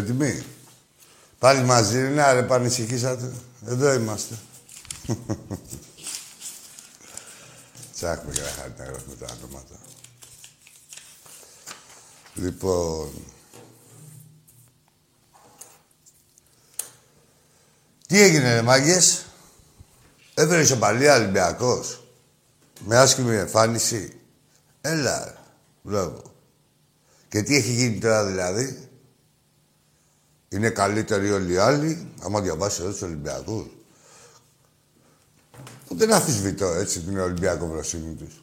Έτοιμοι. Πάλι μαζί είναι, άρε, πανησυχήσατε. Εδώ είμαστε. Τσάκουμε και να χάρη να γράφουμε τα ονόματα. Λοιπόν... Τι έγινε, ρε μάγκες; Έφερε ισοπαλία Ολυμπιακός. Με άσχημη εμφάνιση. Έλα, μπράβο. Και τι έχει γίνει τώρα δηλαδή; Είναι καλύτεροι όλοι οι άλλοι, άμα διαβάσεις εδώ τους Ολυμπιακούς. Που δεν αφισβητώ έτσι την Ολυμπιακό βροσύνη τους.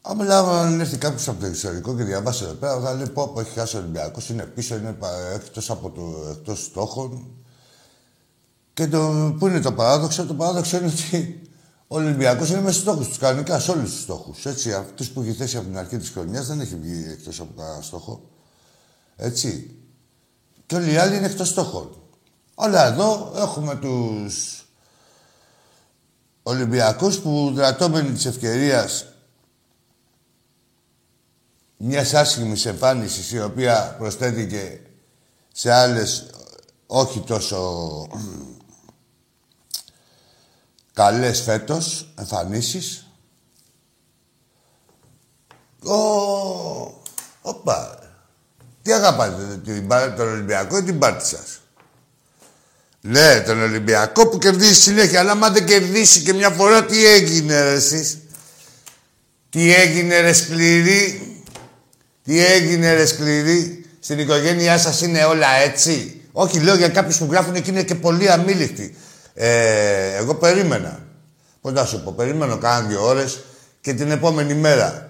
Άμα αν έρθει κάποιος από το εξωτερικό και διαβάσει εδώ πέρα, θα λέει πω, πω έχει χάσει ο Ολυμπιακός, είναι πίσω, είναι εκτός από το εκτός στόχων. Και το, πού είναι το παράδοξο, το παράδοξο είναι ότι ο Ολυμπιακός είναι μέσα στους στόχους τους, κανονικά σε όλους τους στόχους. Έτσι, αυτούς που έχει θέσει από την αρχή της χρονιάς δεν έχει βγει εκτός από κανένα στόχο. Έτσι. Και όλοι οι άλλοι είναι εκτός στόχων. Αλλά εδώ έχουμε τους Ολυμπιακούς που δρατώμενοι της ευκαιρίας μιας άσχημης εμφάνισης η οποία προσθέθηκε σε άλλες όχι τόσο καλές φέτος εμφανίσεις. Ο... Οπα. Τι αγαπάτε, την, τον Ολυμπιακό ή την πάρτι σας; Ναι, τον Ολυμπιακό που κερδίζει συνέχεια. Αλλά άμα δεν κερδίσει και μια φορά, τι έγινε ρε εσείς; Τι έγινε ρε σκληρή; Τι έγινε ρε σκληρή; Στην οικογένειά σας είναι όλα έτσι; Όχι, λέω για κάποιους που γράφουν εκεί είναι και πολύ αμήλικτοι. Ε, εγώ περίμενα. Πώς να σου πω, περίμενα κάνα δύο ώρες και την επόμενη μέρα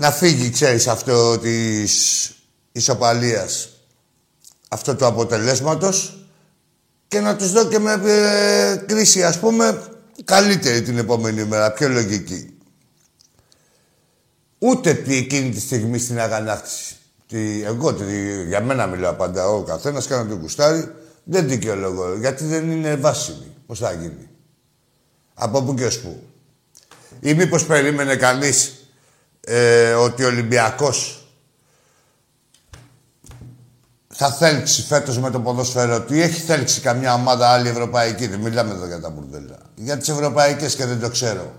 να φύγει, ξέρεις, αυτό της ισοπαλίας, αυτό του αποτελέσματος και να τους δω και με ε, κρίση, ας πούμε, καλύτερη την επόμενη μέρα, πιο λογική. Ούτε τι εκείνη τη στιγμή στην αγανάκτηση. Τι, εγώ, τι, για μένα μιλάω πάντα, ο καθένας κάνει το κουστάρι, δεν δικαιολογώ, γιατί δεν είναι βάσιμη. Πώς θα γίνει. Από πού και ως πού. Ή μήπως περίμενε κανείς ε, ότι ο Ολυμπιακός θα θέλξει φέτος με το ποδόσφαιρο του ή έχει θέλξει καμιά ομάδα άλλη ευρωπαϊκή. Δεν μιλάμε εδώ για τα μπουρδέλα. Για τις ευρωπαϊκές και δεν το ξέρω.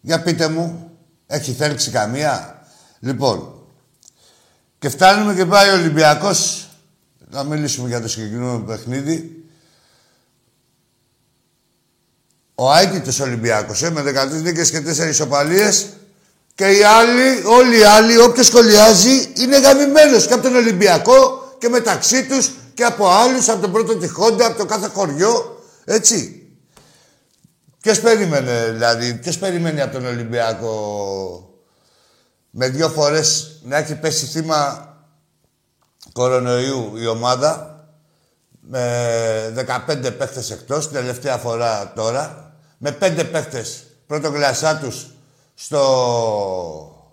Για πείτε μου, έχει θέλξει καμία; Λοιπόν, και φτάνουμε και πάει ο Ολυμπιακός να μιλήσουμε για το συγκεκριμένο παιχνίδι. Ο Άιτητος Ολυμπιακός, ε, με 13 νίκες και 4 ισοπαλίες και οι άλλοι, όλοι οι άλλοι, όποιος σχολιάζει, είναι γαμημένος και από τον Ολυμπιακό και μεταξύ τους και από άλλους, από τον πρώτο τυχόντα, από το κάθε χωριό, έτσι. Ποιος περίμενε, δηλαδή, ποιος περιμένει από τον Ολυμπιακό με δύο φορές να έχει πέσει θύμα κορονοϊού η ομάδα με 15 παίχτες εκτός, την τελευταία φορά τώρα, με 5 παίχτες πρωτογλασσά τους στο,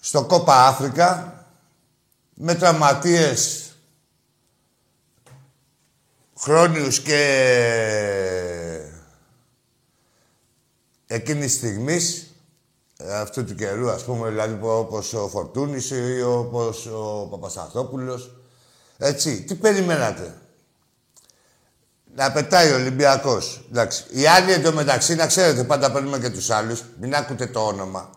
στο Κόπα Αφρικα, με τραυματίες χρόνιους και εκείνης στιγμής αυτού του καιρού, ας πούμε, δηλαδή όπως ο Φορτούνης ή όπως ο Παπασταθόπουλος. Έτσι, τι περιμένατε; Να πετάει ο Ολυμπιακός. Εντάξει. Οι άλλοι εντωμεταξύ, να ξέρετε, πάντα παίρνουμε και τους άλλους. Μην ακούτε το όνομα.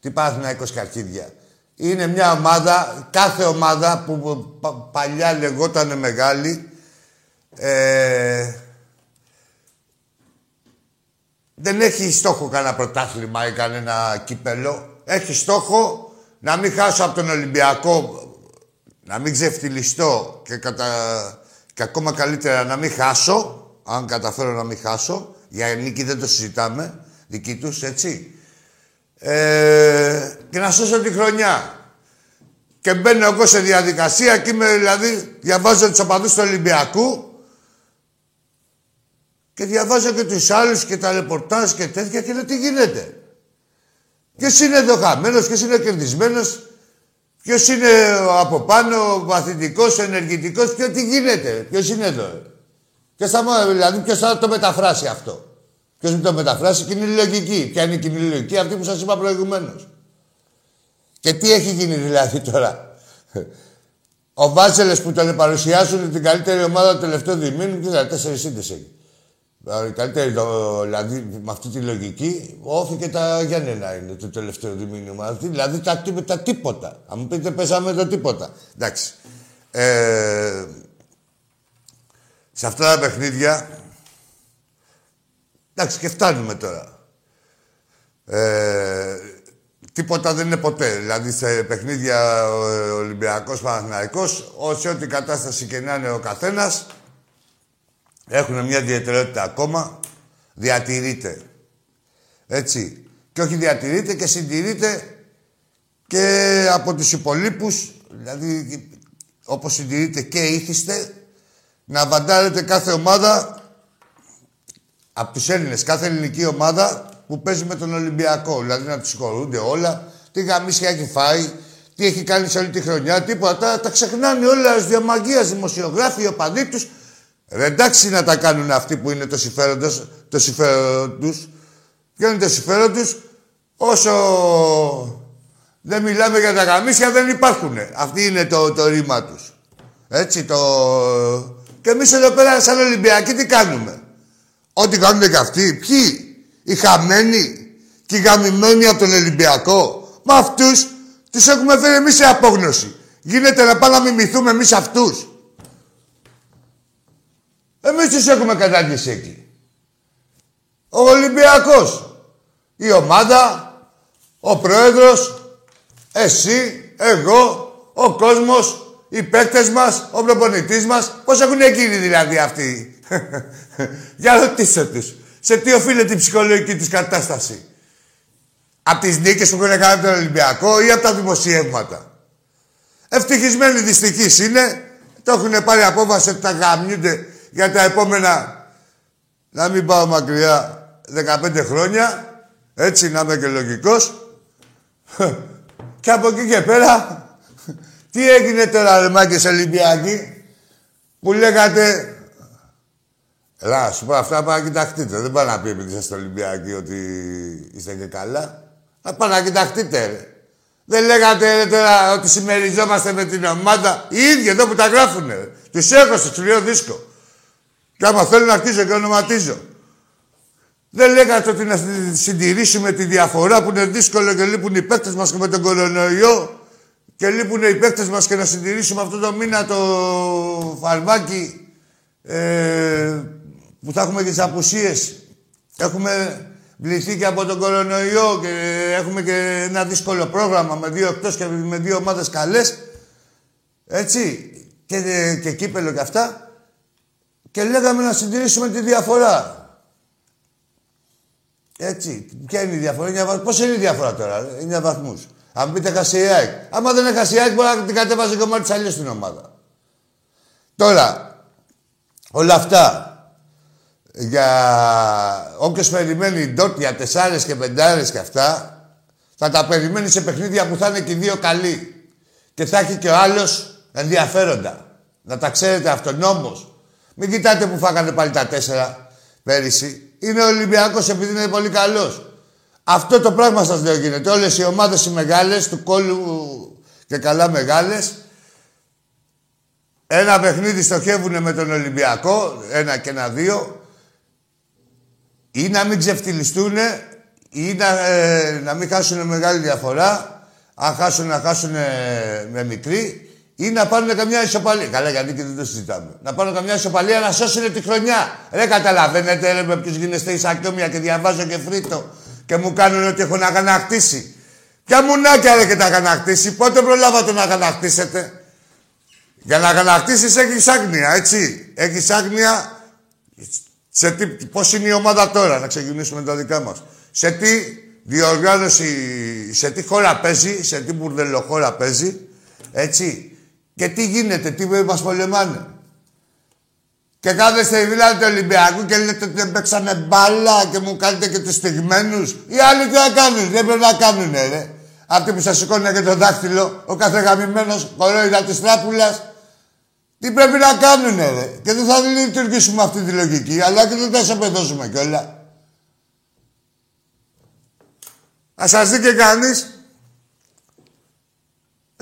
Τι πάθουν 20 καρχίδια. Είναι μια ομάδα, κάθε ομάδα που παλιά λεγόταν μεγάλη, ε, δεν έχει στόχο κανένα πρωτάθλημα ή κανένα κύπελο. Έχει στόχο να μην χάσω από τον Ολυμπιακό, να μην ξεφτυλιστώ και, κατα... και ακόμα καλύτερα να μην χάσω, αν καταφέρω να μην χάσω. Για νίκη δεν το συζητάμε, δική τους, έτσι. Ε, και να σώσω τη χρονιά. Και μπαίνω εγώ σε διαδικασία και είμαι δηλαδή, διαβάζω τους οπαδούς του Ολυμπιακού και διαβάζω και τους άλλους και τα ρεπορτάζ και τέτοια και λέω τι γίνεται. Ποιο είναι εδώ χαμένος, ποιο είναι κερδισμένος, ποιος είναι από πάνω, ο παθητικό, ο ενεργητικός, ποιο τι γίνεται, ποιος είναι εδώ. Ποιο θα, δηλαδή, ποιος θα το μεταφράσει αυτό. Ποιος μου το μεταφράσει, κοινή λογική. Ποια είναι η κοινή λογική, αυτή που σας είπα προηγουμένως. Και τι έχει γίνει δηλαδή τώρα. Ο Βάτσελες που τον παρουσιάσουν την καλύτερη ομάδα του τελευταίου διμήνου, τι δηλαδή, τέσσερις ήττες έχει. Δηλαδή, καλύτερη, δηλαδή, με αυτή τη λογική, όφη και τα Γιάννενα είναι το τελευταίο διμήνου. Δηλαδή, τα, τα τίποτα. Αν μου πείτε, πέσαμε το τίποτα. Εντάξει. Ε, σε αυτά τα παιχνίδια, εντάξει και φτάνουμε τώρα. Ε, τίποτα δεν είναι ποτέ. Δηλαδή σε παιχνίδια ο Ολυμπιακός Παναθηναϊκός, όσο ό,τι κατάσταση και να είναι ο καθένας, έχουν μια ιδιαιτερότητα ακόμα, διατηρείται. Έτσι. Και όχι διατηρείται και συντηρείται και από τους υπολείπους, δηλαδή όπως συντηρείται και ήθιστε, να βαντάρετε κάθε ομάδα από τους Έλληνες, κάθε ελληνική ομάδα που παίζει με τον Ολυμπιακό. Δηλαδή να τους συγχωρούνται όλα, τι γαμίσια έχει φάει, τι έχει κάνει σε όλη τη χρονιά, τίποτα. Τα, τα ξεχνάνε όλα ως διαμαγείας, δημοσιογράφοι, οπαδοί τους. Ρε εντάξει να τα κάνουν αυτοί που είναι το συμφέρον τους, το συμφέρον τους. Ποιο είναι το συμφέρον τους, όσο δεν μιλάμε για τα γαμίσια δεν υπάρχουν. Αυτή είναι το, το ρήμα τους. Έτσι το... Και εμείς εδώ πέρα σαν Ολυμπιακοί τι κάνουμε; Ό,τι κάνουν και αυτοί. Ποιοι; Οι χαμένοι και οι γαμημένοι από τον Ολυμπιακό. Μα αυτούς τους έχουμε φέρει εμείς σε απόγνωση. Γίνεται να πάμε να μιμηθούμε εμείς αυτούς. Εμείς τους έχουμε κατάγγισει εκεί. Ο Ολυμπιακός. Η ομάδα, ο πρόεδρος, εσύ, εγώ, ο κόσμος, οι παίκτες μας, ο προπονητής μας. Πώς έχουν γίνει δηλαδή αυτοί; Για ρωτήστε τους. Σε τι οφείλεται η ψυχολογική της κατάσταση; Από τις νίκες που έχουν κάνει τον Ολυμπιακό ή από τα δημοσιεύματα; Ευτυχισμένοι δυστυχείς είναι. Το έχουν πάρει απόφαση ότι τα γαμιούνται για τα επόμενα, να μην πάω μακριά, 15 χρόνια. Έτσι, να είμαι και λογικός. και από εκεί και πέρα, τι έγινε τώρα, ρε Μάγκες Ολυμπιακοί, που λέγατε Ελά, σου πω αυτά να κοιταχτείτε. Δεν πάει να πει επειδή είστε Ολυμπιακοί ότι είστε και καλά. Να πάει να κοιταχτείτε, ρε. Δεν λέγατε ρε, τώρα ότι συμμεριζόμαστε με την ομάδα. Οι ίδιοι εδώ που τα γράφουνε. Τους έχω στο ψηλό δίσκο. Και άμα θέλω να αρχίσω και ονοματίζω. Δεν λέγατε ότι να συντηρήσουμε τη διαφορά που είναι δύσκολο και λείπουν οι παίκτες μας και με τον κορονοϊό και λείπουν οι παίκτες μας και να συντηρήσουμε αυτό το μήνα το φαρμάκι ε, που θα έχουμε και τις απουσίες. Έχουμε βληθεί και από τον κορονοϊό και έχουμε και ένα δύσκολο πρόγραμμα με δύο εκτός και με δύο ομάδες καλές. Έτσι. Και, και κύπελο και αυτά. Και λέγαμε να συντηρήσουμε τη διαφορά. Έτσι. Ποια είναι η διαφορά, Πώς είναι η διαφορά τώρα, είναι βαθμού. Αν πείτε Χασιάκ. Άμα δεν είναι Χασιάκ, μπορεί να την κατέβαζε κομμάτι αλλιώ στην ομάδα. Τώρα, όλα αυτά για όποιος περιμένει ντότ για τεσσάρες και πεντάρες και αυτά, θα τα περιμένει σε παιχνίδια που θα είναι και οι δύο καλοί. Και θα έχει και ο άλλος ενδιαφέροντα. Να τα ξέρετε αυτονόμως. Μην κοιτάτε που φάγανε πάλι τα τέσσερα πέρυσι. Είναι ο Ολυμπιακός επειδή είναι πολύ καλός. Αυτό το πράγμα σας λέω γίνεται. Όλες οι ομάδες οι μεγάλες, του κόλλου και καλά μεγάλες, ένα παιχνίδι στοχεύουν με τον Ολυμπιακό, ένα και ένα δύο, ή να μην ξεφτυλιστούν ή να, ε, να μην χάσουν μεγάλη διαφορά. Αν χάσουν, να χάσουν με μικρή ή να πάρουν καμιά ισοπαλία. Καλά, γιατί και δεν το συζητάμε. Να πάρουν καμιά ισοπαλία να σώσουν τη χρονιά. Δεν καταλαβαίνετε, ρε, με ποιους γίνεστε εισακόμια και διαβάζω και φρύτο και μου κάνουν ότι έχω να αγανακτήσει. Ποια μουνάκια ρε και τα αγανακτήσει, πότε προλάβατε να αγανακτήσετε; Για να αγανακτήσεις έχεις άγνοια, έτσι. Έχεις άγνοια σε τι, πώς είναι η ομάδα τώρα, να ξεκινήσουμε τα δικά μας. Σε τι διοργάνωση, σε τι χώρα παίζει, σε τι μπουρδελοχώρα παίζει, έτσι. Και τι γίνεται, τι μας πολεμάνε. Και κάθεστε μιλάτε του Ολυμπιακού και λέτε ότι δεν παίξανε μπάλα και μου κάνετε και τους στιγμένους. Οι άλλοι τι να κάνουν, δεν πρέπει να κάνουν, ρε. Αυτοί που σας σηκώνουν και το δάχτυλο, ο κάθε γαμημένος κορόιδα της τράπουλας, τι πρέπει να κάνουν, ρε. Και δεν θα λειτουργήσουμε αυτή τη λογική, αλλά και δεν θα σε παιδώσουμε κιόλα. Α σας δει και κανείς.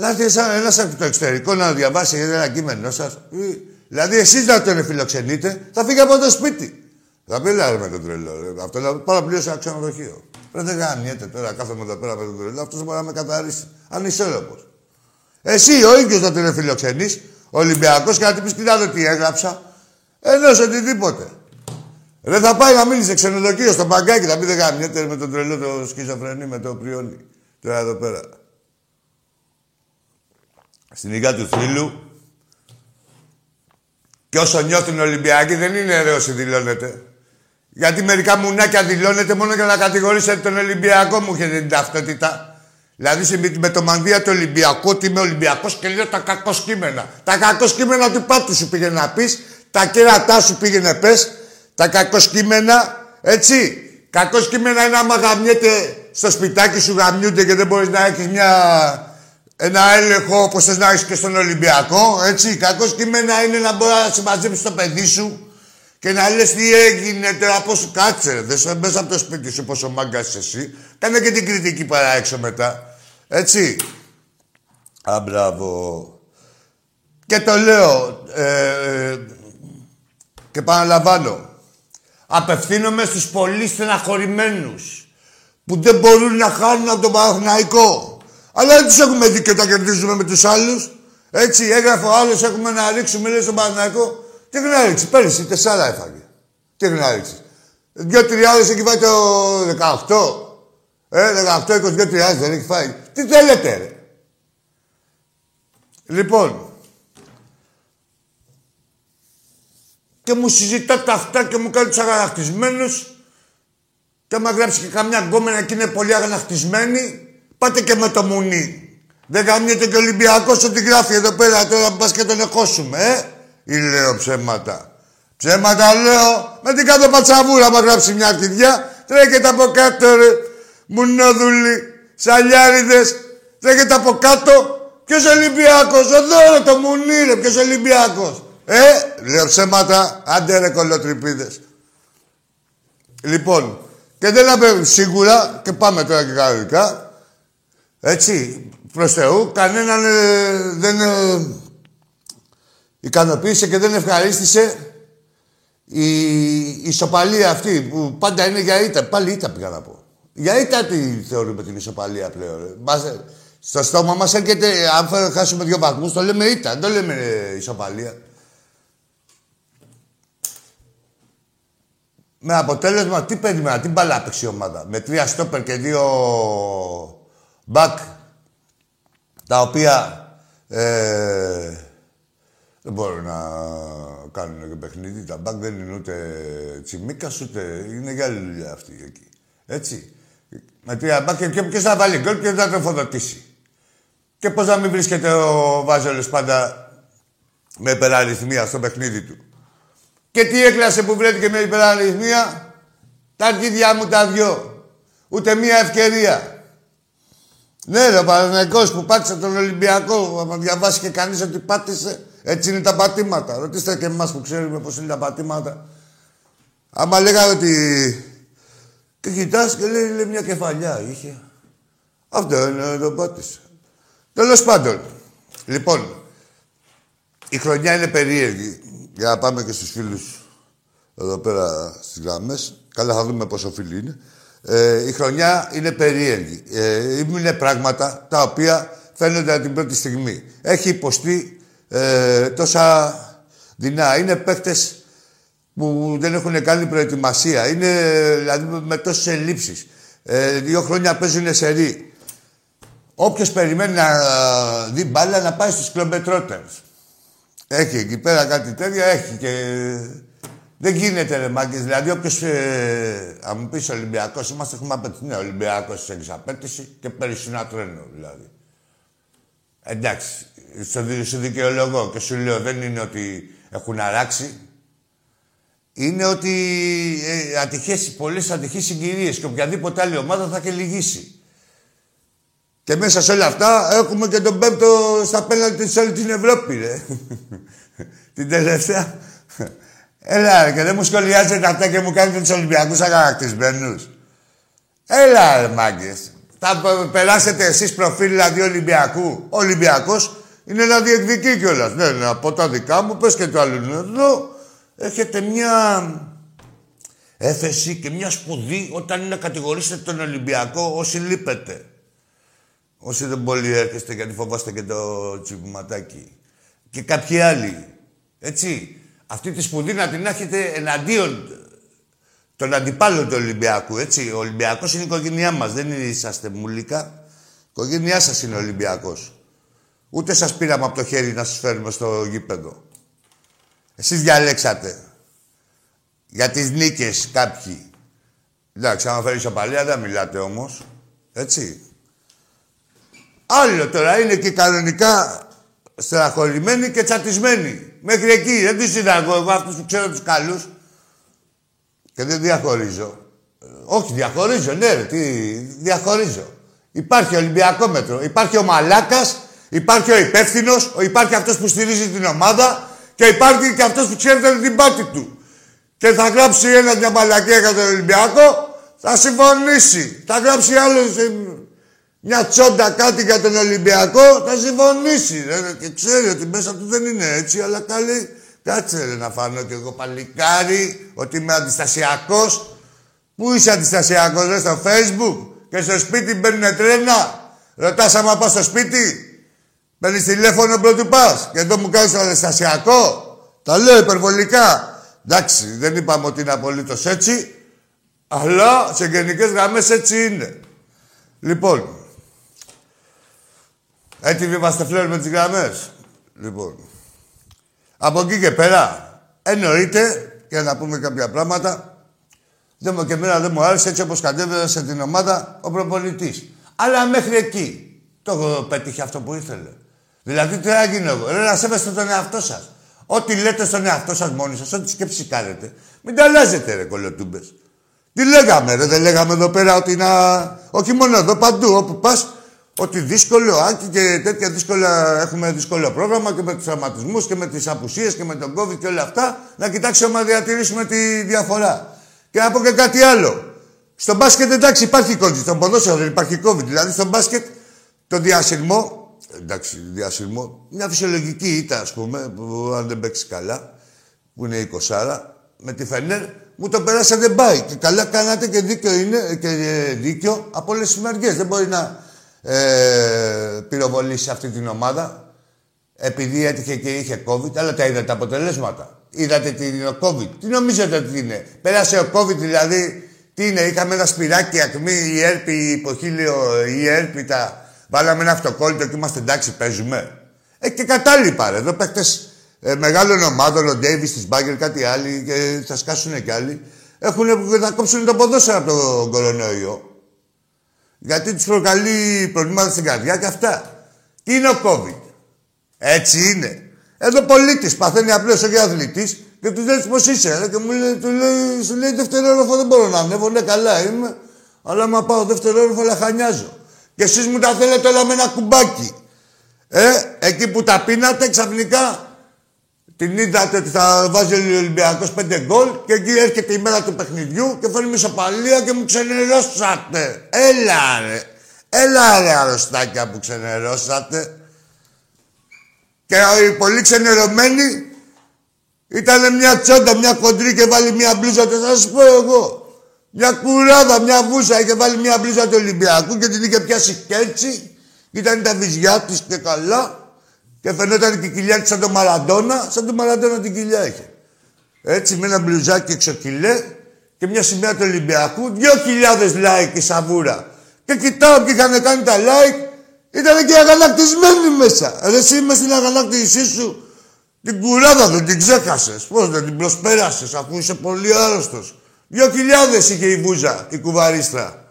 Έρθει ένας από το εξωτερικό να διαβάσει ένα κείμενό σας. Δηλαδή, εσείς να τον φιλοξενείτε, θα φύγει από το σπίτι. Θα πει, με τον τρελό. Αυτό είναι παραπλήρωσε ένα ξενοδοχείο. Πρέπει δεν γαμιέται τώρα, κάθομαι εδώ πέρα με τον τρελό. Αυτός μπορεί να με καθαρίσει. Ανισόρροπος. Εσύ ο ίδιος να τον φιλοξενείς, Ολυμπιακός, και να την πεις, κοιτάξτε τι έγραψα. Ενός οτιδήποτε. Δεν θα πάει να μείνει σε ξενοδοχείο στο μπαγκάκι, θα πει δεν γαμιέται με τον τρελό το σκιζοφρενή, με το πριόνι. Τώρα εδώ πέρα. Στην υγεία του φίλου. Και όσο νιώθουν Ολυμπιακοί δεν είναι ρε όσοι δηλώνεται. Γιατί μερικά μουνάκια δηλώνεται μόνο για να κατηγορήσετε τον Ολυμπιακό μου έχετε την ταυτότητα. Δηλαδή με το μανδύα του Ολυμπιακού, ότι είμαι Ολυμπιακός και λέω τα κακό κείμενα. Τα κακό κείμενα του πάτου σου πήγαινε να πεις, τα κέρατά σου πήγαινε πες, τα κακό κείμενα, έτσι. Κακό κείμενα είναι άμα γαμιέται στο σπιτάκι σου γαμιούνται και δεν μπορείς να έχεις μια ένα έλεγχο όπως θες να έχεις και στον Ολυμπιακό. Έτσι. Κακός κείμενα είναι να μπορεί να συμμαζέψεις το παιδί σου και να λες τι έγινε τώρα, πώ σου κάτσε. Δεν σε μέσα από το σπίτι σου, πόσο μάγκας εσύ. Κάνε και την κριτική παρά έξω μετά. Έτσι. Α, μπράβο. Και το λέω ε, ε, και επαναλαμβάνω. Απευθύνομαι στους πολύ στεναχωρημένους που δεν μπορούν να χάνουν από τον Παναθηναϊκό. Αλλά δεν τους έχουμε δει και τα κερδίζουμε με τους άλλους. Έτσι, έγραφε ο άλλος, έχουμε να ρίξουμε, λέει στον Παναγιακό. Τι έχει να ρίξει, πέρυσι τεσσάρα έφαγε. Τι έχει να ρίξει. Δυο-τρία άλλε έχει φάει το 18. Ε, 18, 22 τριάδε δεν έχει φάει. Τι θέλετε, ρε. Λοιπόν, και μου συζητάτε αυτά και μου κάνει τους αγανακτισμένους. Και άμα γράψει και καμιά γκόμενα και είναι πολύ αγανακτισμένη, Πάτε και με το μουνί. Δεν γαμιέται και ο Ολυμπιακός ότι γράφει εδώ πέρα τώρα που και τον εχώσουμε, ε. Ή λέω ψέματα. Ψέματα λέω, με την κάτω πατσαβούρα μα γράψει μια αρχιδιά. Τρέχετε από κάτω ρε, μουνόδουλοι, σαλιάριδες. Τρέχετε από κάτω. Ποιος Ολυμπιακός, εδώ ρε το μουνί ρε, ποιος Ολυμπιακός. Ε, λέω ψέματα, άντε ρε κολοτρυπίδες. Λοιπόν, και δεν απέχει σίγουρα, και πάμε τώρα και κανονικά, έτσι, προς Θεού, κανέναν ε, δεν ε, ικανοποίησε και δεν ευχαρίστησε η, η ισοπαλία αυτή που πάντα είναι για ήττα. Πάλι ήττα πήγα να πω. Για ήττα τι θεωρούμε την ισοπαλία πλέον. Μας, στο στόμα μας έρχεται, αν χάσουμε δύο βαθμούς, το λέμε ήττα, δεν το λέμε ε, ισοπαλία. Με αποτέλεσμα, τι περίμενα, τι μπαλά η ομάδα. Με τρία στόπερ και δύο Μπακ, τα οποία ε, δεν μπορούν να κάνουν και παιχνίδι. Τα μπακ δεν είναι ούτε τσιμίκα ούτε είναι για άλλη δουλειά αυτή εκεί. Έτσι. Με τρία μπακ και ποιος θα βάλει γκολ και θα τροφοδοτήσει. Και πώς να μην βρίσκεται ο Βάζελος πάντα με υπεραριθμία στο παιχνίδι του. Και τι έκλασε που βρέθηκε με υπεραριθμία; Τα αρχίδια μου τα δυο. Ούτε μία ευκαιρία. Ναι, ρε, ο Παναγενικός που πάτησε τον Ολυμπιακό. Αν διαβάσει και κανείς ότι πάτησε, έτσι είναι τα πατήματα. Ρωτήστε και εμάς που ξέρουμε πώς είναι τα πατήματα. Άμα λέγανε ότι. Και κοιτάς και λέει, λέει, μια κεφαλιά είχε. Αυτό είναι το πάτησε. Τέλος πάντων. Λοιπόν, η χρονιά είναι περίεργη. Για να πάμε και στους φίλους εδώ πέρα στις γραμμές. Καλά, θα δούμε πόσο φίλοι είναι. Ε, η χρονιά είναι περίεργη. Ε, είναι πράγματα τα οποία φαίνονται από την πρώτη στιγμή. Έχει υποστεί ε, τόσα δεινά. Είναι παίχτες που δεν έχουν κάνει προετοιμασία. Είναι δηλαδή με τόσες ελλείψεις. Ε, δύο χρόνια παίζουν σε ρί. Όποιος περιμένει να δει μπάλα να πάει στους κλομπετρότερους. Έχει εκεί πέρα κάτι τέτοια, έχει και δεν γίνεται ρε μάγκες. Δηλαδή όποιος, ε, αν μου πεις Ολυμπιακός, είμαστε έχουμε απαιτήσει. Ναι, Ολυμπιακός έχεις απέτηση και ένα τρένο δηλαδή. Εντάξει, σου, σου δικαιολογώ και σου λέω δεν είναι ότι έχουν αράξει. Είναι ότι ε, ατυχές, πολλές ατυχείς συγκυρίες και οποιαδήποτε άλλη ομάδα θα και λυγίσει. Και μέσα σε όλα αυτά έχουμε και τον πέμπτο στα πέναλτι της όλη την Ευρώπη, ρε. την τελευταία. Έλα, ρε, και δεν μου σχολιάζετε αυτά και μου κάνετε τους Ολυμπιακούς αγανακτισμένους. Έλα, ρε, μάγκες. Θα περάσετε εσείς προφίλ δηλαδή Ολυμπιακού. Ο Ολυμπιακός είναι να διεκδικεί κιόλας. Ναι, ναι, από τα δικά μου, πες και το άλλο. Εδώ έχετε μια έφεση και μια σπουδή όταν είναι να κατηγορήσετε τον Ολυμπιακό όσοι λείπετε. Όσοι δεν πολύ έρχεστε γιατί φοβάστε και το τσιμπηματάκι. Και κάποιοι άλλοι. Έτσι. Αυτή τη σπουδή να την έχετε εναντίον των αντιπάλων του Ολυμπιακού. Έτσι. Ο Ολυμπιακός είναι η οικογένειά μας. Δεν είσαστε μουλίκα. Η οικογένειά σας είναι ο Ολυμπιακός. Ούτε σας πήραμε από το χέρι να σας φέρουμε στο γήπεδο. Εσείς διαλέξατε. Για τις νίκες κάποιοι. Εντάξει, άμα φέρεις παλιά δεν μιλάτε όμως. Έτσι. Άλλο τώρα είναι και κανονικά στεναχωρημένοι και τσατισμένοι. Μέχρι εκεί. Δεν τους είδα εγώ, εγώ αυτούς που ξέρω τους καλούς. Και δεν διαχωρίζω. Όχι, διαχωρίζω, ναι, ρε, τι, διαχωρίζω. Υπάρχει Ολυμπιακό μέτρο. Υπάρχει ο Μαλάκας, υπάρχει ο υπεύθυνος, υπάρχει αυτός που στηρίζει την ομάδα και υπάρχει και αυτός που ξέρετε την πάτη του. Και θα γράψει ένα μια μαλακία για τον Ολυμπιακό, θα συμφωνήσει. Θα γράψει άλλος μια τσόντα κάτι για τον Ολυμπιακό, θα συμφωνήσει. Ρε, και ξέρει ότι μέσα του δεν είναι έτσι, αλλά καλή. Κάτσε ρε, να φανώ κι εγώ παλικάρι, ότι είμαι αντιστασιακός. Πού είσαι αντιστασιακός, ρε, στο facebook και στο σπίτι μπαίνουν τρένα. Ρωτάς άμα πάω στο σπίτι. Παίρνεις τηλέφωνο πρώτου πας. Και εδώ μου κάνεις το αντιστασιακό. Τα λέω υπερβολικά. Εντάξει, δεν είπαμε ότι είναι απολύτως έτσι. Αλλά σε γενικές γραμμές έτσι είναι. Λοιπόν, Έτοιμοι είμαστε φλερ με τις γραμμές. Λοιπόν. Από εκεί και πέρα, εννοείται, για να πούμε κάποια πράγματα, δεν μου και εμένα δεν μου άρεσε έτσι όπως κατέβαινε την ομάδα ο προπονητής. Αλλά μέχρι εκεί το πέτυχε αυτό που ήθελε. Δηλαδή τι έγινε εγώ; Ρε να σέβεστε τον εαυτό σας. Ό,τι λέτε στον εαυτό σας μόνοι σας, ό,τι σκέψη κάνετε, μην τα αλλάζετε ρε κολοτούμπες. Τι λέγαμε ρε, δεν λέγαμε εδώ πέρα ότι να... Όχι μόνο εδώ, παντού, όπου πας, ότι δύσκολο, άκη και τέτοια δύσκολα, έχουμε δύσκολο πρόγραμμα και με τους τραυματισμούς και με τις απουσίες και με τον COVID και όλα αυτά, να κοιτάξουμε να διατηρήσουμε τη διαφορά. Και να πω και κάτι άλλο. Στο μπάσκετ εντάξει υπάρχει COVID, στον ποδόσφαιρο δεν υπάρχει COVID. Δηλαδή στο μπάσκετ το διασυρμό, εντάξει, διασυρμό, μια φυσιολογική ήττα ας πούμε, που αν δεν παίξεις καλά, που είναι 20 με τη Φενέρ, μου το περάσατε δεν πάει. Και καλά κάνατε και δίκιο είναι και δίκιο από όλες τις μεριές. Δεν μπορεί να ε, πυροβολήσει αυτή την ομάδα επειδή έτυχε και είχε COVID, αλλά τα είδατε τα αποτελέσματα. Είδατε τι είναι ο COVID. Τι νομίζετε ότι είναι; Πέρασε ο COVID δηλαδή, τι είναι, είχαμε ένα σπυράκι ακμή, η έρπη, υποχίλιο, η έρπη, τα... Βάλαμε ένα αυτοκόλλητο και είμαστε εντάξει, παίζουμε. Ε, και κατάλοιπα ρε. Εδώ παίχτε ε, μεγάλων ομάδων, ο Ντέιβις της Μπάγκερ, κάτι άλλοι, και θα σκάσουν κι άλλοι. Έχουν θα κόψουν το ποδόσφαιρο από τον κορονοϊό. Γιατί τους προκαλεί προβλήματα στην καρδιά και αυτά. Τι είναι ο COVID; Έτσι είναι. Εδώ πολίτης παθαίνει απλώς ο αθλητής και τους λέει πώς είσαι. Και μου λέει, του λέει, σου λέει δευτερόλοφο δεν μπορώ να ανέβω. Ναι, καλά είμαι. Αλλά άμα πάω δευτερόλοφο λαχανιάζω. Και εσείς μου τα θέλετε όλα με ένα κουμπάκι. Ε, εκεί που τα πίνατε ξαφνικά την είδατε ότι θα βάζει ο Ολυμπιακός πέντε γκολ και εκεί έρχεται η μέρα του παιχνιδιού και φέρνει μισοπαλία και μου ξενερώσατε. Έλα ρε. Έλα ρε αρρωστάκια που ξενερώσατε. Και οι πολύ ξενερωμένοι ήταν μια τσόντα, μια κοντρή και βάλει μια μπλούζα και θα σας πω εγώ. Μια κουράδα, μια βούσα είχε βάλει μια μπλούζα του Ολυμπιακού και την είχε πιάσει και έτσι. Ήταν τα βυζιά της και καλά. Και φαινόταν και η κοιλιά της σαν τον Μαραντόνα, σαν τον Μαραντόνα την κοιλιά είχε. Έτσι με ένα μπλουζάκι εξοκυλέ και μια σημαία του Ολυμπιακού, δυο χιλιάδες like η σαβούρα. Και κοιτάω και είχαν κάνει τα like, ήταν και αγανακτισμένοι μέσα. Ρε εσύ είμαι στην αγανάκτησή σου. Την κουράδα δεν την ξέχασες. Πώς δεν την προσπέρασες αφού είσαι πολύ άρρωστος. Δυο χιλιάδες είχε η Βούζα, η κουβαρίστρα.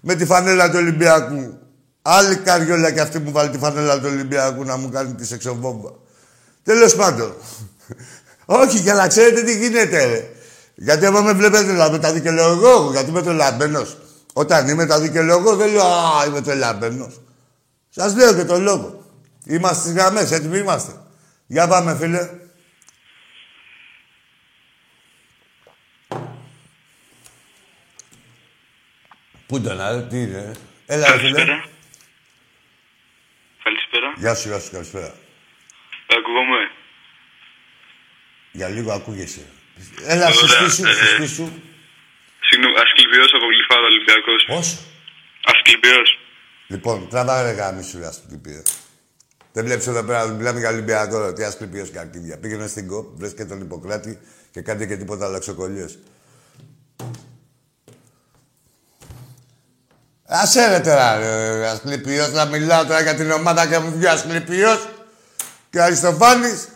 Με τη φανέλα του Ολυμπιακού. Άλλη καριόλα και αυτή που βάλει τη φανέλα του Ολυμπιακού να μου κάνει τη σεξοβόμπα. Τέλος πάντων. Όχι, για να ξέρετε τι γίνεται, ρε. Γιατί άμα με βλέπετε δηλαδή, τα δικαιολογώ, γιατί είμαι το λαμπένος. Όταν είμαι τα δικαιολογώ, δεν λέω Α, είμαι το λαμπένος. Σας λέω και το λόγο. Είμαστε στις γραμμές, έτοιμοι είμαστε. Για πάμε, φίλε. Πού τον άλλο, τι είναι; Έλα, ρε φίλε. Καλησπέρα. Καλησπέρα. Γεια σου, γεια σου, καλησπέρα. Ακούγομαι; Για λίγο ακούγεσαι. Έλα, Ωραία, συστήσου, ε, συστήσου. Συγγνώμη, Ασκληπιός από Γλυφάδα Ολυμπιακός. Πώς; Ασκληπιός. Λοιπόν, τραβά ρε γάμισου, ρε Ασκληπία. Δεν βλέπεις εδώ πέρα, μιλάμε για Ολυμπιακό, ρε, τι Ασκληπίος και Αρκίδια. Πήγαινε στην ΚΟΠ, βρες και τον Ιπποκράτη και κάντε και τίποτα αλλαξοκολλιές. Άσε ρε τώρα, ρε, Ασκληπίος, να μιλάω τώρα για την ομάδα και μου βγει ο Ασκληπίος και ο Αριστοφάνης.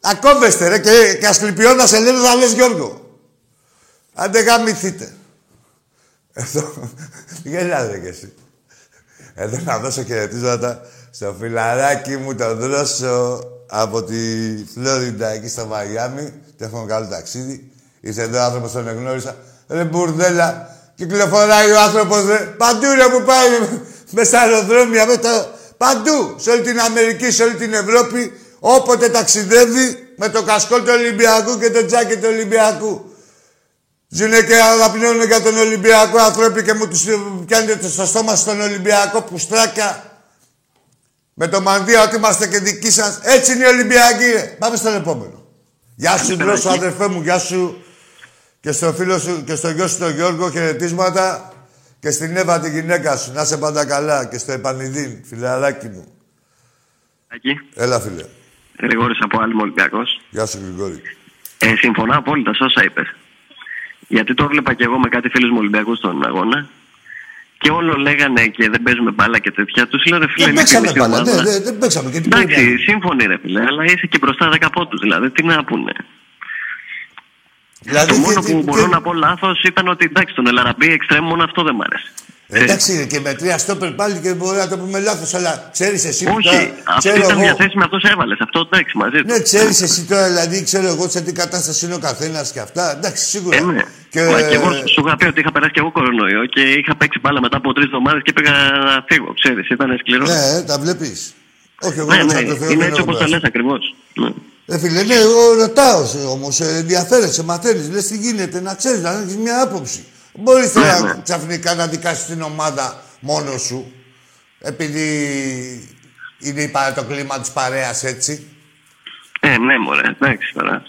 Να κόβεστε ρε και, και Ασκληπιό να σε λένε να λες Γιώργο. Άντε γαμηθείτε. Εδώ, γελάτε κι εσύ. Εδώ να δώσω χαιρετίσματα στο φιλαράκι μου, τον Δρόσο, από τη Φλόριντα, εκεί στο Μαϊάμι. Και έχουμε καλό ταξίδι. Είσαι εδώ άνθρωπος, τον εγνώρισα. Ρε μπουρδέλα, κυκλοφοράει ο άνθρωπος, ρε. Παντού ρε που πάει, με στα αεροδρόμια, με τα... Παντού, σε όλη την Αμερική, σε όλη την Ευρώπη, όποτε ταξιδεύει, με το κασκόλ του Ολυμπιακού και το τζάκι του Ολυμπιακού. Ζουνε και αγαπημένοι για τον Ολυμπιακό ανθρώποι και μου τους πιάνετε στο στόμα στον Ολυμπιακό πουστράκια. Με το μανδύα ότι είμαστε και δικοί σας. Έτσι είναι οι Ολυμπιακοί. ρε. Πάμε στον επόμενο. Γεια σου, Μπρόσο, αδερφέ μου. Γεια σου και στο φίλο σου και στο γιο σου τον Γιώργο χαιρετίσματα και στην Εύα τη γυναίκα σου. Να σε πάντα καλά και στο Επανειδίν, φιλαράκι μου. Εκεί. Έλα, φίλε. Γρηγόρης από άλλη Ολυμπιακό. Γεια σου, Γρηγόρη. Ε, συμφωνώ απόλυτα σε όσα είπες. Γιατί το έβλεπα και εγώ με κάτι φίλους μου Ολυμπιακούς στον αγώνα. Και όλο λέγανε και δεν παίζουμε μπάλα και τέτοια. Τους λέω ρε φίλε, Δεν είναι παίξαμε καλή μπάλα. ομάδα. Δεν, δεν, δεν παίξαμε. Και τι Εντάξει, πρέπει να- σύμφωνοι ρε φίλε, αλλά είσαι και μπροστά 10 πόντους. Δηλαδή, τι να πούνε. Δηλαδή, το τι- μόνο τι- που τι- μπορώ να πω λάθος ήταν ότι εντάξει, τον Ελαραμπή εξτρέμ μόνο αυτό δεν μ' άρεσε. Εντάξει, και με τρία στόπερ πάλι και μπορεί να το πούμε λάθος, αλλά ξέρεις εσύ που τώρα. Όχι, αυτή ξέρω ήταν εγώ- μια θέση με αυτό έβαλες. Αυτό εντάξει μαζί του. Ναι, ξέρεις εσύ τώρα, δηλαδή, ξέρω εγώ σε τι κατάσταση είναι ο καθένας και αυτά. Εντάξει, σίγουρα. Ε, ναι. Και, Μα και εγώ σου είχα πει ότι είχα περάσει και εγώ κορονοϊό και είχα παίξει μπάλα μετά από τρεις εβδομάδες και πήγα να φύγω. Ξέρεις, ήταν σκληρός. Ναι, τα βλέπεις. Όχι, εγώ ναι, δεν ναι, ξέρω το Θεό, είναι δεν έτσι έχω όπως το περάσει. λες ακριβώς. Ναι. Ε, φίλε, ναι, εγώ ρωτάω όμως, ενδιαφέρεσαι, μαθαίνεις, λες τι γίνεται, να ξέρεις, να έχεις μια άποψη. Μπορείς Ναι, τώρα ναι. ξαφνικά να δικάσεις την ομάδα μόνος σου, επειδή είναι η πα- το κλίμα της παρέας έτσι. Ε, ναι, μωρέ, εντάξει τώρα.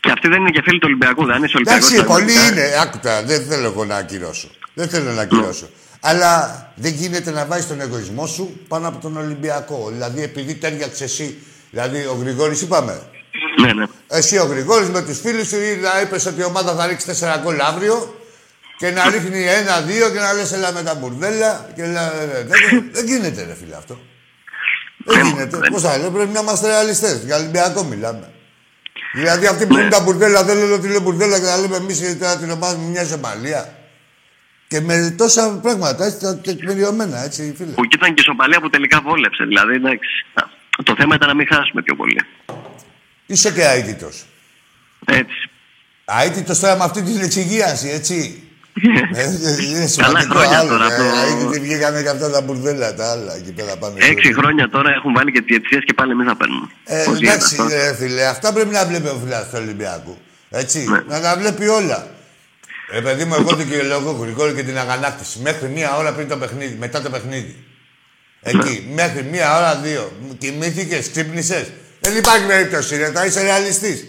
Και αυτή δεν είναι και φίλη του Ολυμπιακού, δεν είσαι Ολυμπιακό. Εντάξει, πολλοί είναι. Άκουτα, δεν θέλω εγώ να ακυρώσω. Δεν θέλω να ακυρώσω. Αλλά δεν γίνεται να βάζεις τον εγωισμό σου πάνω από τον Ολυμπιακό. Δηλαδή, επειδή τέριαξες εσύ, δηλαδή ο Γρηγόρης, είπαμε, Ναι, ναι. εσύ ο Γρηγόρης με τους φίλους σου ή να είπες ότι η ομάδα θα ρίξει 4 γκολ αύριο και να ρίχνει ένα-δύο και να λες έλα με τα μπουρδέλα. Και να... δεν, δεν γίνεται, ρε φίλε αυτό. Δεν Ναι, γίνεται. δεν- Πώς θα λέω, πρέπει να είμαστε ρεαλιστές. Για Ολυμπιακό μιλάμε. Δηλαδή αυτοί που είναι τα μπουρδέλα δεν λένε ότι είναι μπουρδέλα και να λέμε εμείς τώρα την ομάδα μου μια ζεμπαλία. Και με τόσα πράγματα, έτσι, τα τεκμηριωμένα, έτσι, φίλε. Που ήταν και η σοπαλία που τελικά βόλεψε. Δηλαδή, εντάξει. Το θέμα ήταν να μην χάσουμε πιο πολύ. Είσαι και αίτητος. Έτσι. Αίτητος τώρα με αυτή την εξυγίαση, έτσι. Ε, είναι σημαντικό χρόνια άλλο. τώρα, ε, το- αίτητοι βγήκανε και αυτά τα μπουρδέλα τα άλλα εκεί πέρα πάνω. Έξι χρόνια τώρα έχουν βάλει και διετησίε και πάλι εμείς θα παίρνουμε. Ε, Πώς γίνεται εντάξει, αυτό; ε, φίλε, αυτά πρέπει να βλέπει ο φιλάς του Ολυμπιακού. Έτσι, Ναι. να τα βλέπει όλα. Ε, παιδί μου, εγώ δικαιολογώ γρηγόρη και την αγανάκτηση. Μέχρι μία ώρα πριν το παιχνίδι, μετά το παιχνίδι. Εκεί, Ναι. μέχρι μία ώρα, δύο. Κοιμήθηκες, ξύπνησες. Δεν υπάρχει περίπτωση, ρε, θα είσαι ρεαλιστής.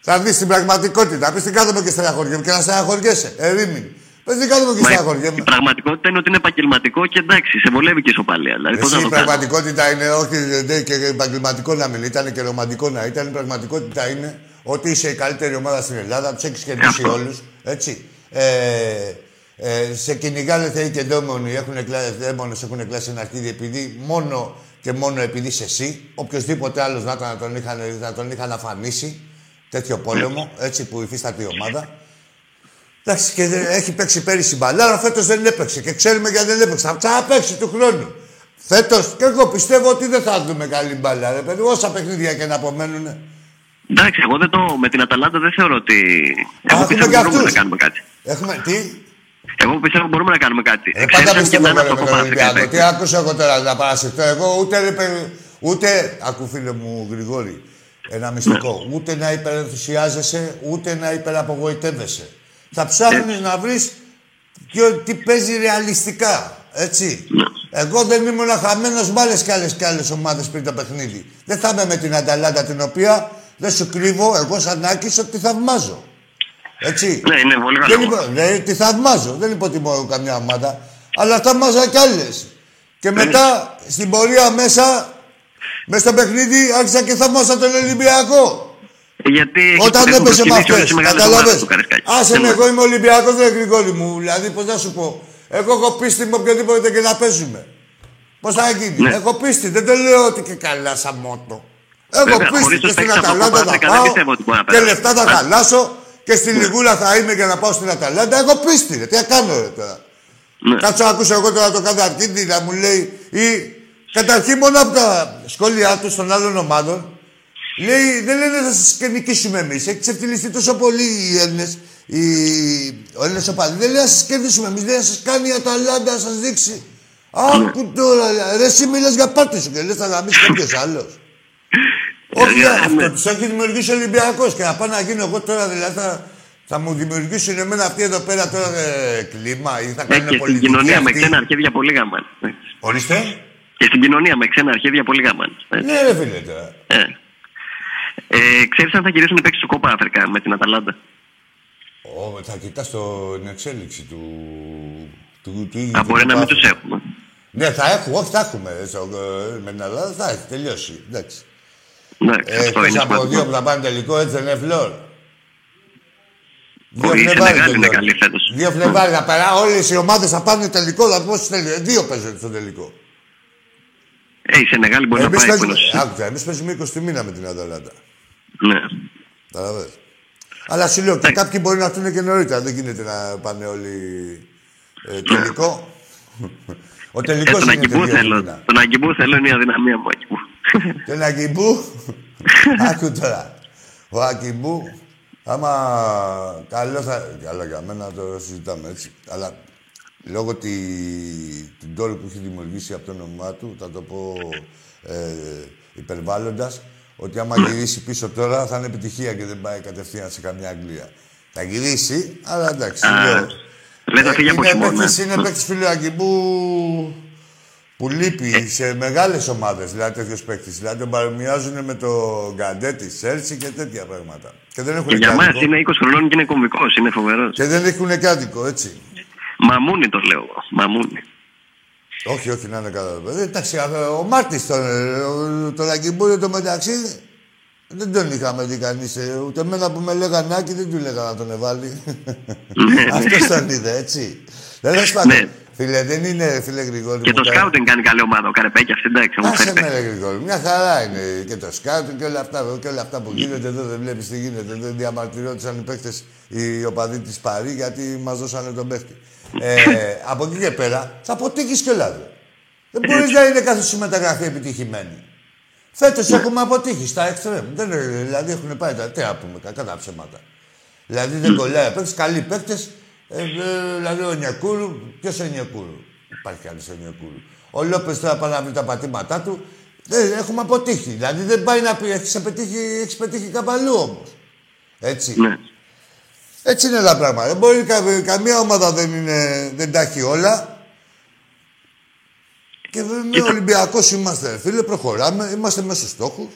Θα δεις την πραγματικότητα. Πει την κάθομαι και στεναχωριέμαι και να στεναχωριέσαι. Ερήμην. Πες την κάθομαι και Μα στεναχωριέμαι. η πραγματικότητα είναι ότι είναι επαγγελματικό και εντάξει, σε βολεύει και η σοπαλία. Δηλαδή, πώς Εσύ να η το κάνω. πραγματικότητα είναι, όχι δεν και επαγγελματικό να μην ήταν και ρομαντικό να ήταν. Η πραγματικότητα είναι ότι είσαι η καλύτερη ομάδα στην Ελλάδα, τους έχεις κερδίσει Αυτό. όλους. Έτσι. Ε, ε, σε κυνηγάνε θεοί και δαίμονοι, έχουν κλάσει, δαίμονες έχουν κλάσει ένα αρχίδι επειδή μόνο και μόνο επειδή είσαι εσύ, οποιοδήποτε άλλος να, ήταν να τον είχαν, να τον είχαν αφανίσει, τέτοιο πόλεμο, έτσι που υφίσταται η ομάδα. Εντάξει, και δεν- έχει παίξει πέρυσι μπαλάρα, φέτος δεν έπαιξε. Και ξέρουμε γιατί δεν έπαιξε. Θα ξαναπαίξει του χρόνου. Φέτος, και εγώ πιστεύω ότι δεν θα δούμε καλή μπαλά. Ρε παιδί, όσα παιχνίδια και να απομένουν. Εντάξει, εγώ δεν το, με την Αταλάντα δεν θεωρώ ότι. Εγώ έχουμε πιστεύω και ότι μπορούμε αυτούς. να κάνουμε κάτι. Έχουμε. Τι; Εγώ πιστεύω ότι μπορούμε να κάνουμε κάτι. Ε, πάντα Εξαίρεσαν και πιστεύω εμένα βέβαια στο με τον κομμάτι. Ολυμπιακό. Τι άκουσα εγώ τώρα να παρασυρθώ. Εγώ ούτε, ρε, παιδί, ούτε, ακού φίλε μου Γρηγόρη, ένα μυστικό. Ναι. Ούτε να υπερενθουσιάζεσαι, ούτε να υπεραπογοητεύεσαι. Θα ψάχνει να βρεις και ότι παίζει ρεαλιστικά. Έτσι. Ναι. Εγώ δεν ήμουν χαμένος με άλλε και άλλε και άλλες ομάδες πριν το παιχνίδι. Δεν θα είμαι με την Αταλάντα την οποία δεν σου κρύβω εγώ σαν Άκης ότι θαυμάζω. Έτσι. Ναι, είναι πολύ Δεν καλό. υπο... ναι, τη θαυμάζω. Δεν υποτιμώ καμιά ομάδα. Αλλά θαυμάζα κι άλλες. Και μετά στην πορεία μέσα, μέσα στο παιχνίδι, άρχισα και θαυμάζα τον Ολυμπιακό. Γιατί έχεις Όταν έχουν έπεσε με προσκυνήσει όλες αυτές. οι μεγάλες ομάδες Καταλαβες. του Καραϊσκάκη. Άσε Ναι, με, ναι. εγώ είμαι Ολυμπιακός, δεν Γρηγόρη μου. Δηλαδή, πώς να σου πω. Εγώ έχω πίστη με οποιοδήποτε και να παίζουμε. Πώς θα γίνει; Ναι. Έχω πίστη. Δεν το λέω ότι και καλά σαν μότο. Έχω Βέβαια, πίστη χωρίς και τους στην παίκτες από Αταλάντα κόμμα θα 10 δεν πάω πιστεύω ότι μπορεί να και περάσει. λεφτά θα Ναι. χαλάσω και στη Λιγούλα θα είμαι για να πάω στην Αταλάντα. Έχω πίστη. Ρε. Τι να κάνω ρε, τώρα. Ναι. Κάτσω να ακούσω εγώ τώρα το καταρχήν να μου λέει ή καταρχήν μόνο από τα σχόλιά του των άλλων ομάδων λέει δεν λένε θα σας και νικήσουμε εμείς. Έχει ξεφτυλιστεί τόσο πολύ οι Έλληνες, οι... ο Έλληνες οπαδοί. Δεν λέει να σας κερδίσουμε εμείς, λέει να σας κάνει η Αταλάντα να σας δείξει. Άκου τώρα, λέει. ρε εσύ μιλάς για πάτη σου και λες θα γαμίσει κάποιος άλλος. Όχι, Ε, αυτό ναι. τους έχει δημιουργήσει ο Ολυμπιακός και να πάω να γίνω εγώ τώρα δηλαδή θα, θα μου δημιουργήσουν εμένα αυτοί εδώ πέρα τώρα ε, κλίμα ή θα Ε, κάνουν και στην πολιτική κοινωνία με αυτοί. ξένα αρχίδια πολύ γαμάνε. Ε. Ορίστε. Και στην κοινωνία με ξένα αρχίδια πολύ γαμάνε. Ε. Ναι ρε φίλε τώρα. Ε. Ε, ξέρεις αν θα γυρίσουν οι παίκτες του Κόπα Αφρικά με την Αταλάντα; Ω, θα κοιτάς το- την εξέλιξη του... του, του, Α, του μπορεί να μην Κοπάφη. τους έχουμε. Ναι, θα έχουμε, όχι θα έχουμε. ε, στο- ε, με την Ελλάδα θα έχει τελειώσει. Εντάξει. Ναι, Ε, αυτό εκτός είναι από δύο σημαντικό. που θα πάνε τελικό, έτσι δεν είναι φλόρ. Δύο η Φλεβάρι Σενεγάλη είναι τελειώνει. καλή φέτος. Δύο Φλεβάρι θα περά. Όλες οι ομάδες θα πάνε τελικό. Θα πω τελικό. Δύο παίζουν στο τελικό. Ε, η Σενεγάλη μπορεί να Εμείς πάει παίζουμε, που είναι- άκουσα, εμείς παίζουμε 20 του μήνα με την Αταλάντα. Ναι. Καταλαβες. Αλλά σου λέω και κάποιοι μπορεί να έρθουν και νωρίτερα. Δεν γίνεται να πάνε όλοι ε, τελικό. Ο Ε, τελικός τον είναι Αγκιμπού τελείως θέλω. μήνα. Τον Αγκιμπού θέλω είναι η αδυναμία μου, Αγκιμπού. Τον Αγκιμπού. Άκου τώρα. Ο Αγκιμπού, άμα καλό θα... Καλά για μένα το συζητάμε έτσι. Αλλά λόγω τη, του ντόρου που έχει δημιουργήσει από το όνομά του, θα το πω ε, υπερβάλλοντας, ότι άμα γυρίσει πίσω τώρα θα είναι επιτυχία και δεν πάει κατευθείαν σε καμιά Αγγλία. Θα γυρίσει, αλλά εντάξει. Α, λέω. λέει θα φύγει από είναι χειμώνα. παίκτης- Είναι παίκτης φίλου Αγκιμπού που λείπει σε μεγάλες ομάδες, δηλαδή τέτοιος παίκτης. Δηλαδή τον παρομοιάζουν με το Γκαντέ τη Σέλση και τέτοια πράγματα. Και δεν έχουν Και για μας άδικο. είναι 20 χρονών και είναι κομβικός, είναι φοβερός. Και δεν έχουν και άδικο, έτσι. Μαμούνι το λέω εγώ. Μαμούνι. Όχι, όχι, να είναι καλά. το παιδί. Εντάξει, α, ο Μάρτης τον, ε, ο- τον Αγκιμπούρη το μεταξύ δεν τον είχαμε δει κανείς. ε, Ούτε εμένα που με λέγανε Άκη δεν του λέγα να τον εβάλει. Αυτός τον είδε, έτσι. Δεν θα σπάνε. Ναι. Φίλε, δεν είναι, φίλε Γρηγόρη. Και μου, το τα- σκάουτινγκ κάνει καλή ομάδα. Ο Καρεπέκη αυτή εντάξει. Μου Άσε φέρει με ρε Γρηγόρη, μια χαρά είναι και το σκάουτ και όλα αυτά, και όλα αυτά που γίνονται εδώ δεν βλέπεις τι γίνεται. Δεν διαμαρτυρόντουσαν οι παίκτες, οι οπαδοί της Παρή γιατί μας δώσανε τον παίκτη. Ε, από εκεί και πέρα θα αποτύχεις κιόλα. δε. Δεν μπορείς να είναι κάθε σου μεταγραφή επιτυχημένη. Φέτος έχουμε αποτύχει στα εξτρέμ. Δεν, είναι- δηλαδή έχουν πάει τα τι να πούμε, κακά τα ψέματα. Δηλαδή δεν κολλάει ο παίκτης, καλοί παίκτες. Ε, ε, δηλαδή ο Νιακούρου, ποιος είναι ο Νιακούρου; Υπάρχει κανείς ο Νιακούρου. Ο Λόπες τώρα πάει να βρει τα πατήματά του. Δεν έχουμε αποτύχει. Δηλαδή δεν πάει να πει, έχεις πετύχει, έχεις πετύχει κάπου αλλού όμως. Έτσι. Ναι. Έτσι είναι τα πράγματα. Δεν μπορεί κα- καμία ομάδα δεν, είναι, δεν τα έχει όλα. Και με Ολυμπιακός είμαστε, ρε φίλε, προχωράμε, είμαστε μέσα στους στόχους.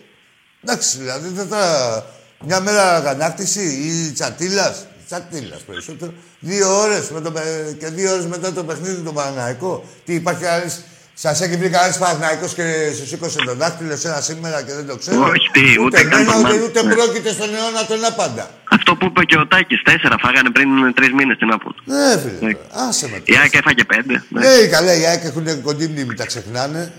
Εντάξει, δηλαδή δεν θα. Μια μέρα αγανάκτηση ή τσατήλα. Τσατήλα περισσότερο. Δύο ώρες και δύο ώρες μετά το παιχνίδι του Παναναϊκό. Τι υπάρχει κανεί. Σας έχει βρει κανένα Παναναϊκό και σου σήκωσε τον δάχτυλο σε ένα σήμερα και δεν το ξέρω. Όχι, τι, ούτε καν εμένα, το ούτε, μάθω. ούτε Ναι. πρόκειται στον αιώνα τον άπαντα. Αυτό που είπε και ο Τάκης, τέσσερα φάγανε πριν τρεις μήνες την Άπολη. Ναι, φίλε. Ναι. τώρα. Άσε με. Η ΑΕΚ έφαγε πέντε. Ναι. Ναι, καλά, οι ΑΕΚ έχουν κοντή μνήμη, τα ξεχνάνε.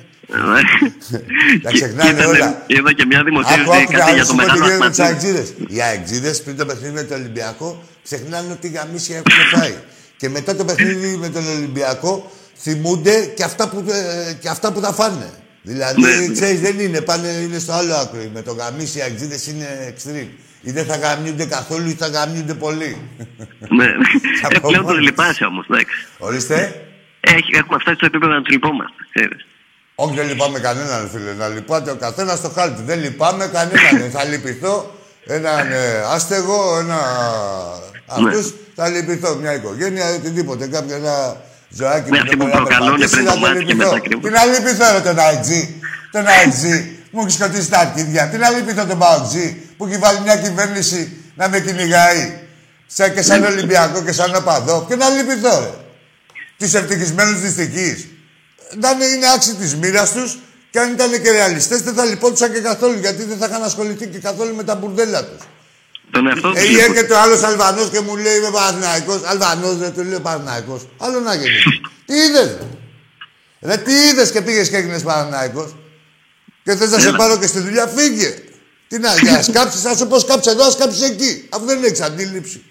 Τα ξεχνάνε Ήταν- όλα. Είδα και μια Άκου, δημοσίευση άκου, κάτι για το σου πω τι μεγάλο γίνεται με τους αθλητισμό. αεξίδες. Οι αεξίδες πριν το παιχνίδι με τον Ολυμπιακό ξεχνάνε ότι γαμίσια έχουν φάει. Και μετά το παιχνίδι με τον Ολυμπιακό θυμούνται και αυτά που, ε, και αυτά που θα φάνε. Δηλαδή, Ναι. ξέρεις, δεν είναι, πάνε, είναι στο άλλο άκρο. Με το γαμίσι οι αεξίδες είναι extreme. Ή δεν θα γαμιούνται καθόλου ή θα γαμιούνται πολύ. Ναι. Θα Ε, πω Πλέον μόνος. του λυπάσαι όμως. Ορίστε. Έχει- Έχουμε φτάσει στο επίπεδο να τους λυπόμαστε. ξέρεις. Όχι, δεν λυπάμαι κανέναν, φίλε. Να λυπάται ο καθένας στο χάρτη. Δεν λυπάμαι κανέναν. θα λυπηθώ έναν ε, άστεγο, ένα Αυτούς θα λυπηθώ μια οικογένεια, οτιδήποτε. Κάποιο ένα ζωάκι Ναι, που αυτοί δεν που μπορεί να προκαλούν περπατήσει, πριν θα το το μάτι και λυπηθώ. μετά κρύβουν. Τι να λυπηθώ ρε τον IG. Τον IG. Μου έχεις σκοτήσει τα αρχίδια. Τι να λυπηθώ τον Παουτζή που έχει βάλει μια κυβέρνηση να με κυνηγάει. Σαν και σαν Ολυμπιακό και σαν οπαδό. Και να λυπηθώ ρε. Του ευτυχισμένους δυστυχεί. Να είναι, είναι άξιοι της μοίρας τους και αν ήταν και ρεαλιστές δεν θα λυπόντουσαν και καθόλου γιατί δεν θα είχαν ασχοληθεί και καθόλου με τα μπουρδέλα τους. Τον εαυτό τους. Ε, ή έρχεται ο άλλος Αλβανός και μου λέει Είμαι Παναθυναϊκό. Αλβανός δεν του λέει Παναθυναϊκό. Άλλο να γίνει. τι είδες. Ρε, τι είδες και πήγες και έγινες Παναθυναϊκό. Και θες να σε πάρω και στη δουλειά, φύγε. Τι να, για να σκάψεις, να σου πω σκάψει εδώ, σκάψεις εκεί. Αφού δεν έχεις αντίληψη.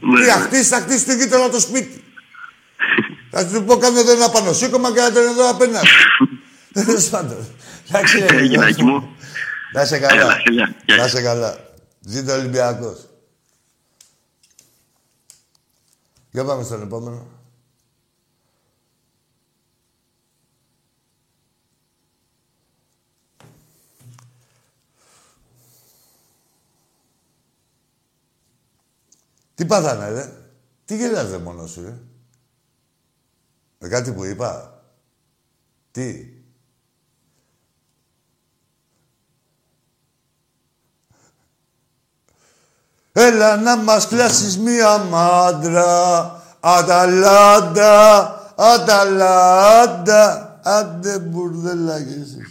Ναι, Τι ναι. θα χτίσει, θα χτίσει το γείτονα το σπίτι. Θα του πω κάνε εδώ ένα πανωσύκωμα και ένα εδώ απέναντι. Τέλος πάντων. Εντάξει, ρε, Ε, γυναίκη μου. Να σε Έλα, καλά. φιλιά. Γεια. Να σε καλά. Ζήτω Ολυμπιακός. Για πάμε στον επόμενο. Τι πάθανε, ρε. Τι γελάς, ρε, μόνος σου, ρε. Με κάτι που είπα. Τι; Έλα να μας κλάσεις μία μάντρα. Αταλάντα, Αταλάντα. Άντε μπουρδέλα και εσύ.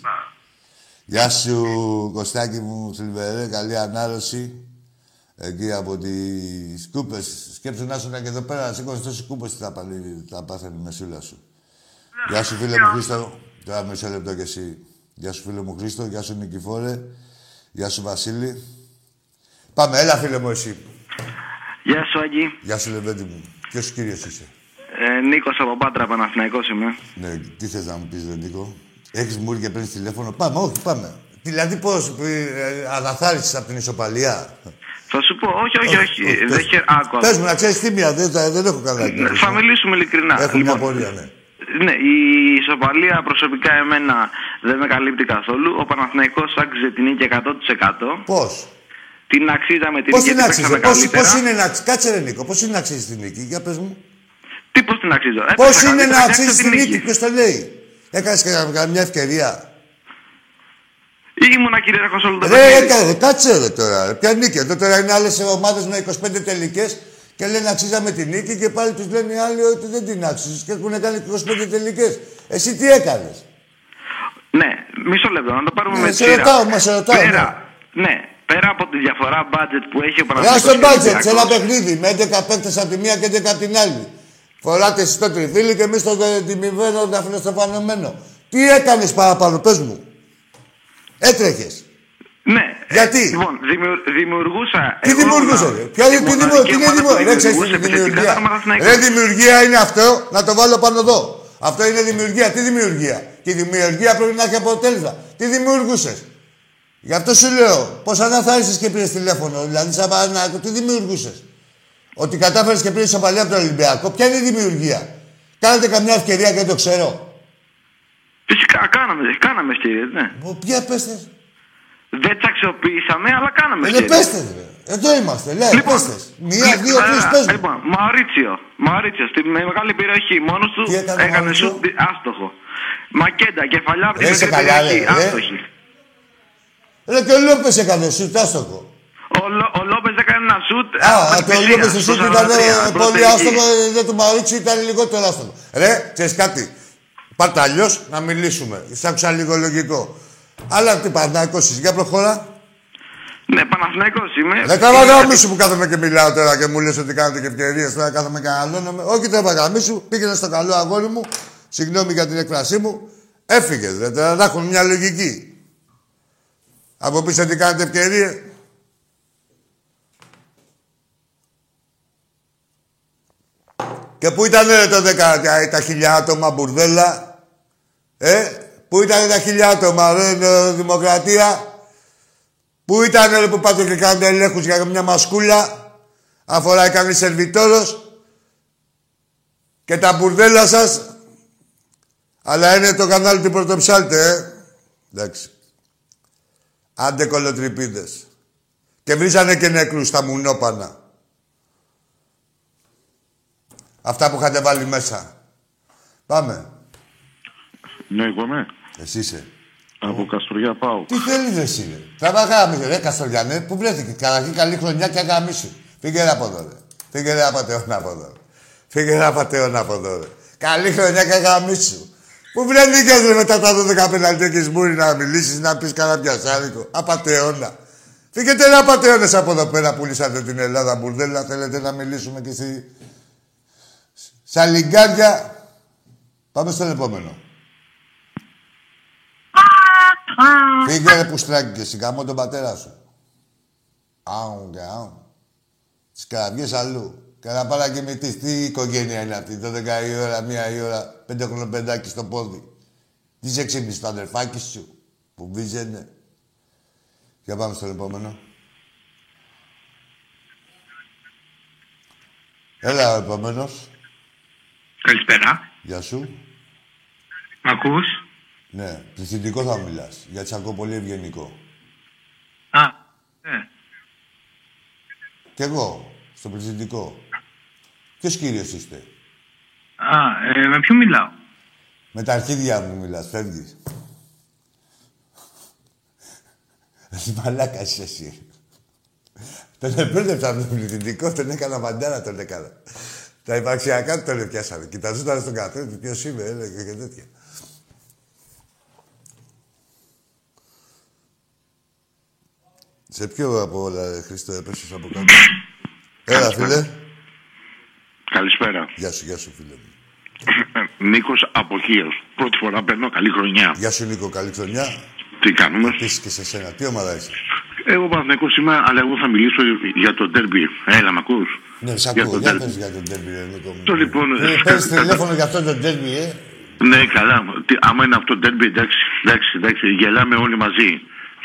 Γεια σου, Κωστάκη μου, Σιλβερέ. Καλή ανάρρωση. Εκεί από τις κούπες. Σκέψου να ήσουν και εδώ πέρα, να σήκωσες τόσες κούπες τι θα, πάλι, θα πάθαινε η μεσούλα σου. Γεια σου, φίλε μου Χρήστο. Τώρα μισό λεπτό κι εσύ. Γεια σου, φίλε μου Χρήστο. Γεια σου, Νικηφόρε. Γεια σου, Βασίλη. Πάμε, έλα, φίλε μου, εσύ. Γεια σου, Άγγι. Γεια σου, Λεβέντη μου. Ποιος κύριος είσαι; Ε, Νίκος από Πάτρα, Παναθηναϊκός είμαι. Ναι, τι θες να μου πεις, Ρεντίκο. Έχεις μούρ και παίρνεις τηλέφωνο; Πάμε, όχι, πάμε. Δηλαδή πώς, ε, αναθάρισες από την ισοπαλία; Θα σου πω, όχι, όχι, όχι. πες. δεν χε... Άκου, Πες άκου. μου, να ξέρεις τι μία, δεν, δεν έχω καλά Ναι, εκπαίδευση. Θα μιλήσουμε ειλικρινά. Έχω μια Λοιπόν, πορεία, ναι. Ναι, η ισοπαλία προσωπικά εμένα δεν με καλύπτει καθόλου. Ο Παναθηναϊκός άξιζε την νίκη 100%. Πώς; Την αξίζαμε την Πώς νίκη την γιατί άξιζε, παίξαμε πώς, καλύτερα. πώς είναι να αξίζει. Κάτσε ρε Νίκο, πώς είναι να αξίζει την νίκη. Για πες μου. Τι πώς την αξίζω; Πώς Έπαιξα είναι καλύτερα να και άξιζε αξίζει την νίκη, ποιος το λέει; Έκανες και καμιά ευκαιρία; Ήμουνα κυρίαρχος όλο το Ρε, παιχνίδι. έκανε, κάτσε ρε τώρα. ρε. Ποια νίκη. Εδώ τώρα είναι άλλες ομάδες με 25 τελικές και λένε αξίζαμε την νίκη και πάλι τους λένε οι άλλοι ότι δεν την άξιζες και έχουν κάνει 25 τελικές. Εσύ τι έκανες; Ναι, μισό λεπτό, να το πάρουμε Ναι, με τη σε σειρά. ρωτάω, μας σε ρωτάω, Πέρα, ναι, πέρα από τη διαφορά budget που έχει ο Ρε Παναθηναϊκός στο και ο μπάτζετ, σε ένα Ολυμπιακός, παιχνίδι με 11 παίκτες από τη μία και 11 από την άλλη. Φοράτε εσείς το τριφύλι και εμείς το δε- τιμημένο δαφνοστεφανωμένο. Τι έκανες παραπάνω, πες μου. Έτρεχες. Ναι. Γιατί; Λοιπόν, δημιου- δημιουργούσα. Τι εγώ δημιουργούσες, να- ρε. Ποια τη τι μοναδική δημιουργία, τι είναι ομάδα που δημιουργία. Ρε, ξέρεις τι δημιουργούσε είναι επιθετικά δημιουργία. ήταν ο Παναθηναϊκός. Ρε, δημιουργία είναι αυτό, να το βάλω πάνω εδώ. Αυτό είναι δημιουργία. Τι δημιουργία; Και η δημιουργία πρέπει να έχει αποτέλεσμα. Τι δημιουργούσες; Γι' αυτό σου λέω, πώς αναθάρισες και πήρες τηλέφωνο. Δηλαδή, σαν παράδειγμα, τι δημιουργούσες; Ότι κατάφερες και πήρες σοπαλία από τον Ολυμπιακό. Ποια είναι η δημιουργία; Κάνατε καμιά ευκαιρία και δεν το ξέρω. Φυσικά, κάναμε, κάναμε ευκαιρίες, ναι. Πω, Ποια πέστε. Δεν τι αξιοποιήσαμε, αλλά κάναμε Ε, ευκαιρίες. πέστε, ρε. Εδώ είμαστε, λέει, Λοιπόν, πέστε. Μία, λοιπόν, δύο, τρεις, ε, πες μου. Λοιπόν, Μαωρίτσιο. Μαωρίτσιο, στη με μεγάλη περιοχή. Μόνος του Τι έκανε ο έκανε Μαωρίτσιο; σουτ άστοχο. Μακέντα, κεφαλιά από τη Ρε, είσαι μικρή καλά, ρε, περιοχή. ρε. Άστοχη. Ρε, και ο Λόπες έκανε σου, τάστοχο. Ο, Λο- ο Λόπες έκανε ένα σουτ. Α, από το εκκλησία, Λόπες στο εσύ που 43, ήταν ε, πρώτη πολύ εκεί. άστοχο, ε, δεν του Μαουρίτσι ήταν λιγότερο άστοχο. Ρε, ξέρεις κάτι. Πάρτε αλλιώς να μιλήσουμε. Σ' άκουσα λίγο λογικό. Αλλά τι Παναθηναϊκός είσαι, για προχώρα. Ναι, Παναθηναϊκός είμαι. Δεν καλά γάμισου που κάθομαι και μιλάω τώρα και μου λες ότι κάνετε και ευκαιρίες τώρα κάθομαι και αναλώνομαι. Όχι τώρα γάμισου, πήγαινε στο καλό αγόρι μου. Συγγνώμη για την έκφρασή μου. Έφυγες, ρε, τώρα να έχουν μια λογική. Από πίσω τι κάνετε ευκαιρίες. Και πού ήταν ρε το 10, τα, τα χιλιά άτομα μπουρδέλα; Ε, πού ήταν τα χιλιά άτομα ρε ε, δημοκρατία. Πού ήταν ρε που πάτε και κάνετε ελέγχους για μια μασκούλα. Αφορά κανείς σερβιτόρος. Και τα μπουρδέλα σας. Αλλά είναι το κανάλι του Πρωτοψάλτε, ε. Εντάξει. Άντε κολοτρυπίδες. Και βρίζανε και νεκρούς στα μουνόπανα. Αυτά που είχατε βάλει μέσα. Πάμε. Ναι, εγώ είμαι. Εσύ είσαι. Από Καστοριά πάω. Τι θέλεις ρε εσύ, ρε. Τραβά γάμισε, ρε Καστοριανέ. Πού βρέθηκε. Καταρχήν καλή χρονιά και αγάμισε. Φύγε ρε από εδώ, ρε. Φύγε ρε απατεώνα από εδώ. ρε. Φύγε ρε απατεώνα από εδώ, ρε. Καλή χρονιά και αγάμισου. Πού βρέθηκες ρε μετά τα 12 πεναλτία και σμούρι να μιλήσεις, να πεις κανένα πιασάρικο. Απατεώνα. Φύγετε ρε απατεώνες από εδώ πέρα που λύσατε την Ελλάδα μπουρδέλα. Θέλετε να μιλήσουμε κι εσύ. Σαν λιγκάρια. Πάμε στον επόμενο. Φύγε ρε πουστράκι και εσύ, τον πατέρα σου. Άουν και άουν. Τις καραβιές αλλού. Και να πάει να κοιμηθείς. Τι οικογένεια είναι αυτή, 12 η ώρα, μία η ώρα, πέντε χρονοπεντάκι στο πόδι. Τι σε ξύπνησες το αδερφάκι σου, που βίζαινε. Για πάμε στον επόμενο. Έλα ο επόμενος. Καλησπέρα. Γεια σου. Μ' ακούς; Ναι, πληθυντικό θα μιλάς, γιατί σε ακούω πολύ ευγενικό. Α, ναι. Κι εγώ, στο πληθυντικό. Ποιος κύριος είστε; Α, ε, με ποιον μιλάω; Με τα αρχίδια μου μιλάς, φεύγεις. Εσύ μαλάκας είσαι εσύ. Τον επέρδεψα από τον πληθυντικό, τον έκανα μαντάρα, τον έκανα. Τα υπαρξιακά τον πιάσαμε. Κοιταζόταν στον καθένα, ποιος είμαι, έλεγε και τέτοια. Σε ποιο από όλα, ρε Χρήστο, έπεσες από κάτω; Έλα, φίλε. Καλησπέρα. Γεια σου, γεια σου, φίλε μου. Νίκος Αποχείο. Πρώτη φορά παίρνω καλή χρονιά. Γεια σου, Νίκο, καλή χρονιά. Τι κάνουμε; Επίσης και σε σένα. Τι ομάδα είσαι; Εγώ Παναθηναϊκός είμαι, αλλά εγώ θα μιλήσω για το ντέρμπι. Έλα, μ' ακούς; Ναι, σ' Για ακούω. το Για ντέρμπι. πες για τον τέρμι, ρε Νίκο. μου. Το λοιπόν, Ε, Παίρνεις τηλέφωνο για αυτό το τέρμι, ε. Ναι, καλά. Τι, άμα είναι αυτό το ντέρμπι, εντάξει, εντάξει, εντάξει, γελάμε όλοι μαζί.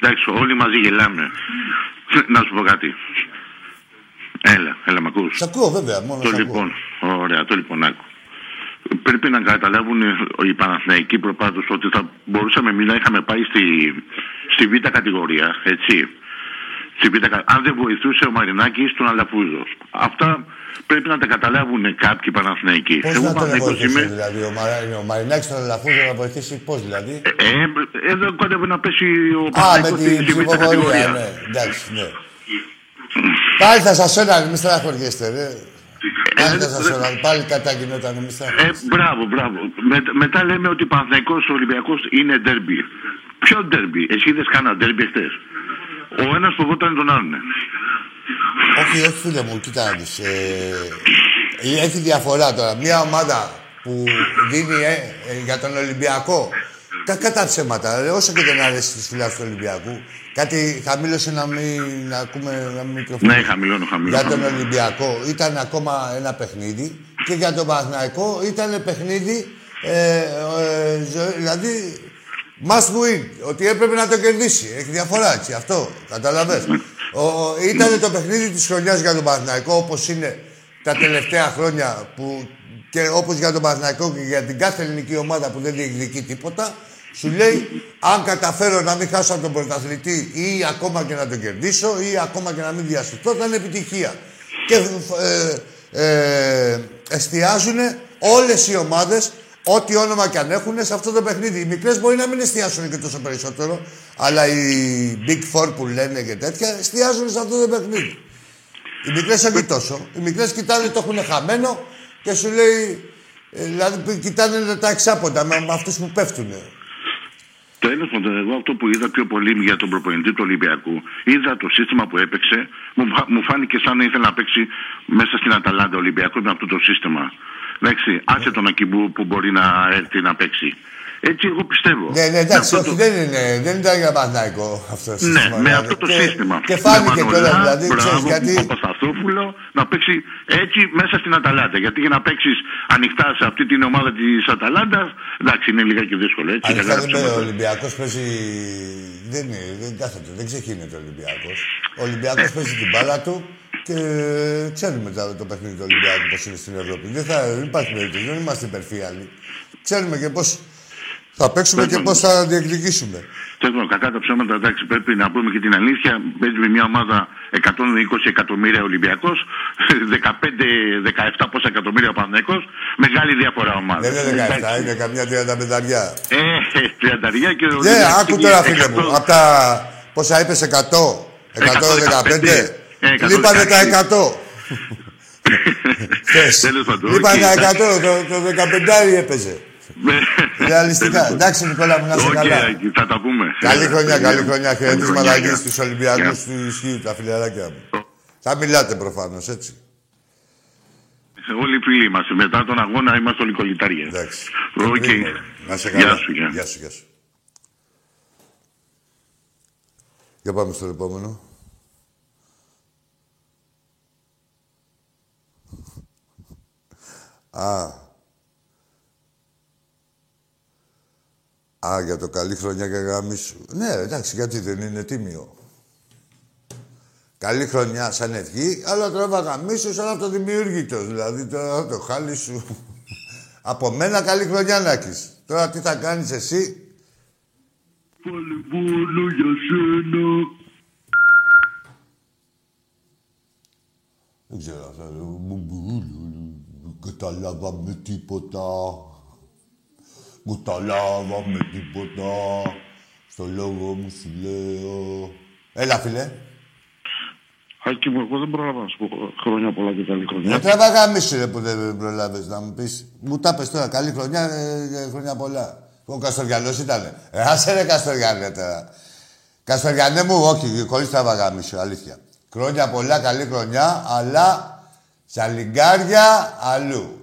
Εντάξει, όλοι μαζί γελάμε. Να σου πω κάτι. Έλα, έλα, μ' ακούς. Σ' ακούω, βέβαια, μόνο Το σ' ακούω. λοιπόν, ωραία, το λοιπόν άκου. Πρέπει να καταλάβουν οι Παναθηναϊκοί προπάντως ότι θα μπορούσαμε εμείς να είχαμε πάει στη, στη β' κατηγορία, έτσι. Στη β' κα- αν δεν βοηθούσε ο Μαρινάκης τον Αλαφούζο. Αυτά πρέπει να τα καταλάβουν κάποιοι Παναθηναϊκοί. Πώς Εγώ να τον Παναθηναϊκός βοηθήσει, είμαι. δηλαδή, ο, Μαρα... ο Μαρινάκης τον Ελαφούζο να βοηθήσει, πώς δηλαδή; Ε, ε, εδώ κοντεύει να πέσει ο Α, με Παναθηναϊκός στη, την στη β' ψηφοφορία, κατηγορία. ναι. Εντάξει, ναι. Πάλι θα σας όναγε, μη στραχωριέστε, ρε. Πάλι θα σας όναγε, πάλι κατά γινόταν, μη Ε, στραχωριέστε. μπράβο, μπράβο. Με, μετά λέμε ότι ο Παναθηναϊκός ο Ολυμπιακός είναι ντέρμπι. Ποιο ντέρμπι, εσύ είδες κανένα ντέρμπι χτες. Ο ένας φοβόταν τον άλλον. Όχι, όχι, φίλε μου, κοίτα να δεις. Ε, έχει διαφορά τώρα. Μια ομάδα που δίνει ε, ε, για τον Ολυμπιακό κακά τα ψέματα. ρε, όσο και δεν αρέσει στους φιλάθλους του Ολυμπιακού. Κάτι χαμήλωσε να μην να ακούμε να μην μικροφωνεί. Ναι, χαμηλώνω, χαμηλώνω. Για τον Ολυμπιακό ήταν ακόμα ένα παιχνίδι και για τον Παναθηναϊκό ήταν παιχνίδι ε, ε, ζω- δηλαδή must win, ότι έπρεπε να το κερδίσει. Έχει διαφορά έτσι, αυτό, καταλαβες. Ο, ήταν το παιχνίδι της χρονιάς για τον Παναθηναϊκό όπως είναι τα τελευταία χρόνια που και όπως για τον Παναθηναϊκό και για την κάθε ελληνική ομάδα που δεν διεκδικεί τίποτα σου λέει, αν καταφέρω να μην χάσω από τον πρωταθλητή ή ακόμα και να τον κερδίσω ή ακόμα και να μην διασωθώ, θα είναι επιτυχία. Και ε, ε, εστιάζουν όλες οι ομάδες, ό,τι όνομα και αν έχουν, σε αυτό το παιχνίδι. Οι μικρές μπορεί να μην εστιάσουν και τόσο περισσότερο, αλλά οι Big Four που λένε και τέτοια, εστιάζουν σε αυτό το παιχνίδι. Οι μικρές όχι τόσο. Οι μικρές κοιτάνε το έχουν χαμένο και σου λέει, ε, δηλαδή κοιτάνε τα εξάποντα με, με αυτούς που πέφτουν. Τέλο πάντων, εγώ αυτό που είδα πιο πολύ για τον προπονητή του Ολυμπιακού, είδα το σύστημα που έπαιξε, μου, φα- μου φάνηκε σαν να ήθελε να παίξει μέσα στην Αταλάντα Ολυμπιακό με αυτό το σύστημα. Εντάξει, άσε τον Ακιμπού που μπορεί να έρθει να παίξει. Έτσι εγώ πιστεύω. Ναι, ναι, εντάξει, Με αυτό όχι, το- δεν, είναι, δεν ήταν για Παναθηναϊκό αυτό το Ναι, σύστημα. με δηλαδή. αυτό το και, σύστημα. Και φάνηκε Με κιόλας, Μανολά, δηλαδή, ξέρεις μπράβο, γιατί... Ο Παπασταθόπουλο να παίξει έτσι μέσα στην Αταλάντα. Γιατί για να παίξεις ανοιχτά σε αυτή την ομάδα της Αταλάντας, εντάξει, είναι λιγάκι δύσκολο. Έτσι, Ανοιχτά κακά δεν τα παίζει ο ψέματα. Ολυμπιακός, παίζει. Δεν, είναι, δεν κάθεται, δεν ξεχύνεται ο Ολυμπιακός. Ο Ολυμπιακός Ε. παίζει την μπάλα του και ξέρουμε το, το παιχνίδι του Ολυμπιακού πώς είναι στην Ευρώπη. Δεν, θα, δεν υπάρχει περίπτωση, δεν είμαστε υπερφύαλοι. Ξέρουμε και πώ Θα παίξουμε και πώς θα διεκδικήσουμε. Τέλο κακά τα ψέματα, εντάξει, πρέπει να πούμε και την αλήθεια. Παίζει με μια ομάδα 120 εκατομμύρια Ολυμπιακός, 15-17 πόσα εκατομμύρια ο Παναθηναϊκός. Μεγάλη διαφορά ομάδα. Δεν είναι 17, είναι καμιά 35. Ε, 30 και ο Ναι, Ολυμπιακός άκου πήγε τώρα φίλε 100. μου. Από τα. Πόσα είπες, 100. 115. Ε, 115. Λείπανε τα 100. Θες. Τέλος πάντων, Λείπανε οκ, τα 100. Το, το 15 έπαιζε. Ναι. Ρεαλιστικά. Εντάξει, Νικόλα μου, να είσαι Οκ, καλά. Άκη, θα τα πούμε. Καλή χρονιά, καλή χρονιά. Καλή Χαιρετίσματα χρονιά, εκεί γεια. στους Ολυμπιακούς Γεια. τους Ισχύου, τα φιλαράκια μου. Θα μιλάτε προφανώς, έτσι. Όλοι φίλοι είμαστε. Μετά τον αγώνα είμαστε όλοι κολλητάρια. Εντάξει. Οκ. Κρίμα. Να 'σαι καλά. Γεια σου, γεια. Γεια σου, γεια σου. Για πάμε στο επόμενο. Α. Α, για το καλή χρονιά και γαμήσου. Ναι, εντάξει, γιατί δεν είναι τίμιο. Καλή χρονιά σαν ευχή, αλλά τώρα βαγαμίσου σαν αυτοδημιούργητος. Δηλαδή τώρα το χάλι σου. Από μένα καλή χρονιά να έχεις. Τώρα τι θα κάνεις εσύ; Πάλι μόνο για σένα. Δεν ξέρω αυτά. Δεν καταλάβαμε τίποτα. Μου καταλάβαμε τίποτα. Στο λόγο μου σου λέω. Έλα, φίλε. Άκη μου, εγώ δεν πρόλαβα να σου πω χρόνια πολλά και καλή χρονιά. Δεν τραβάγα μίσου ρε που δεν προλάβες να μου πεις. Μου τα πες τώρα. Καλή χρονιά, ε, ε, χρονιά πολλά. Ο Καστοριανός ήτανε. Ε, άσε ρε Καστοριανέ τώρα. Καστοριανέ μου, όχι, χωρίς τραβάγα μίσου, αλήθεια. Χρόνια πολλά, καλή χρονιά, αλλά σαλιγκάρια αλλού.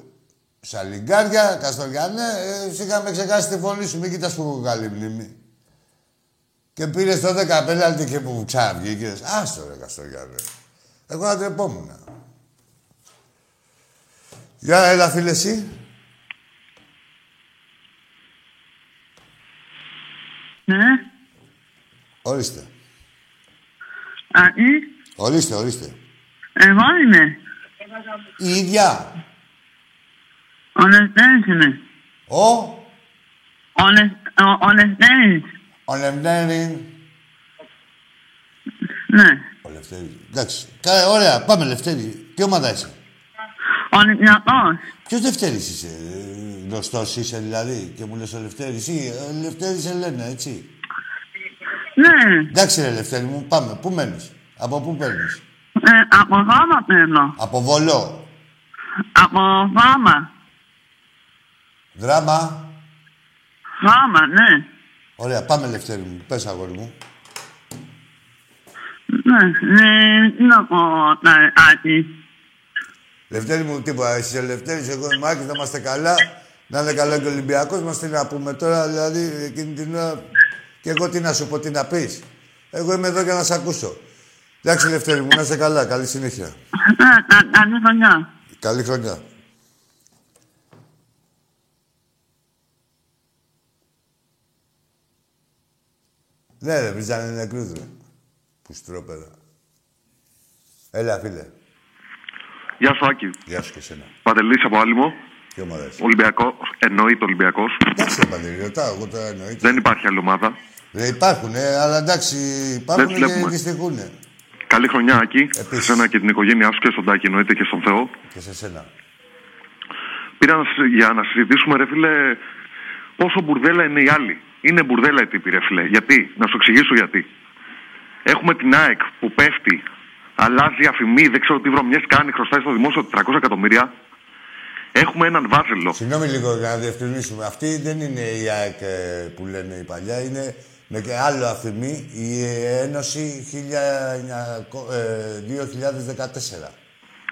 Σαλιγκάρια, Καστοριανέ, ε, σιγά με ξεχάσει τη φωνή σου, μην κοιτάς που έχω καλή μνήμη. Και πήρες το 10 πέναλτι και που ξαναβγήκες. Άστο ρε Καστοριανέ. Εγώ θα τρεπόμουν. Για έλα φίλε εσύ. Ναι. Ορίστε. Α, ή, Ορίστε, ορίστε. εγώ είμαι. Η ίδια. Ο Λευτέρης είμαι. Ο, Ο, Λε- ο, ο Λευτέρης. ο Λευτέρη. Ναι. Ο Λευτέρης. Εντάξει. Κα, ωραία, πάμε Λευτέρη. Τι ομάδα είσαι; Ο Ολυμπιακός. Ποιος Λευτέρης είσαι; ε, Γνωστός είσαι δηλαδή και μου λες ο Λευτέρης ή ο Λευτέρης σε λένε έτσι. Ναι. Εντάξει ρε Λευτέρη μου, πάμε. Πού μένεις; Από πού παίρνεις; Ε, από Βάμα παίρνω. Από Βολό. Από Βάμα. Δράμα. Βάμα, ναι. Ωραία, πάμε Λευτέρη μου. Πες αγόρι μου. Ναι. Ναι. Τι να πω, τα Άκη. Λευτέρη μου, τίποτα. Εσύ είσαι Λευτέρης, εγώ είμαι Άκης, να είμαστε καλά. Να είναι καλά και ο Ολυμπιακός μας, τι να πούμε τώρα, δηλαδή, εκείνη την ώρα... Και εγώ τι να σου πω, τι να πεις. Εγώ είμαι εδώ για να σε ακούσω. Εντάξει, Λευτέρη μου, να είσαι καλά. Καλή συνέχεια. Ναι, κα- καλή χρονιά. Καλή χρονιά. Ναι, ρε, βριζάνε νεκρούς, ρε. Που στρόπερα. Έλα, φίλε. Γεια σου, Άκη. Γεια σου και εσένα. Παντελής από Άλυμο. Τι ομάδα είσαι. Ολυμπιακό. Εννοείται Ολυμπιακός. Εντάξει, ρε Παντελή, ρωτάω εγώ τώρα εννοείται. Δεν υπάρχει άλλη ομάδα. Ρε, υπάρχουν, ε, αλλά εντάξει, υπάρχουν Δεν και βλέπουμε. δυστυχούν. Καλή χρονιά, Άκη. Επίσης. Σένα και την οικογένειά σου και στον Τάκη, εννοείται και στον Θεό. Και σε σένα. Πήρα να συ- για να συζητήσουμε, ρε φίλε, πόσο μπουρδέλα είναι οι άλλοι. Είναι μπουρδέλα οι τύποι, ρε φίλε. Γιατί, να σου εξηγήσω γιατί. Έχουμε την ΑΕΚ που πέφτει, αλλάζει αφημί, δεν ξέρω τι βρωμιές κάνει, χρωστάει στο δημόσιο 300 εκατομμύρια. Έχουμε έναν Βάζελο. Συγγνώμη λίγο για να διευκρινίσουμε. Αυτή δεν είναι η ΑΕΚ ε, που λένε η παλιά. Είναι με και άλλο αφημί η Ένωση 1900, ε, 2014.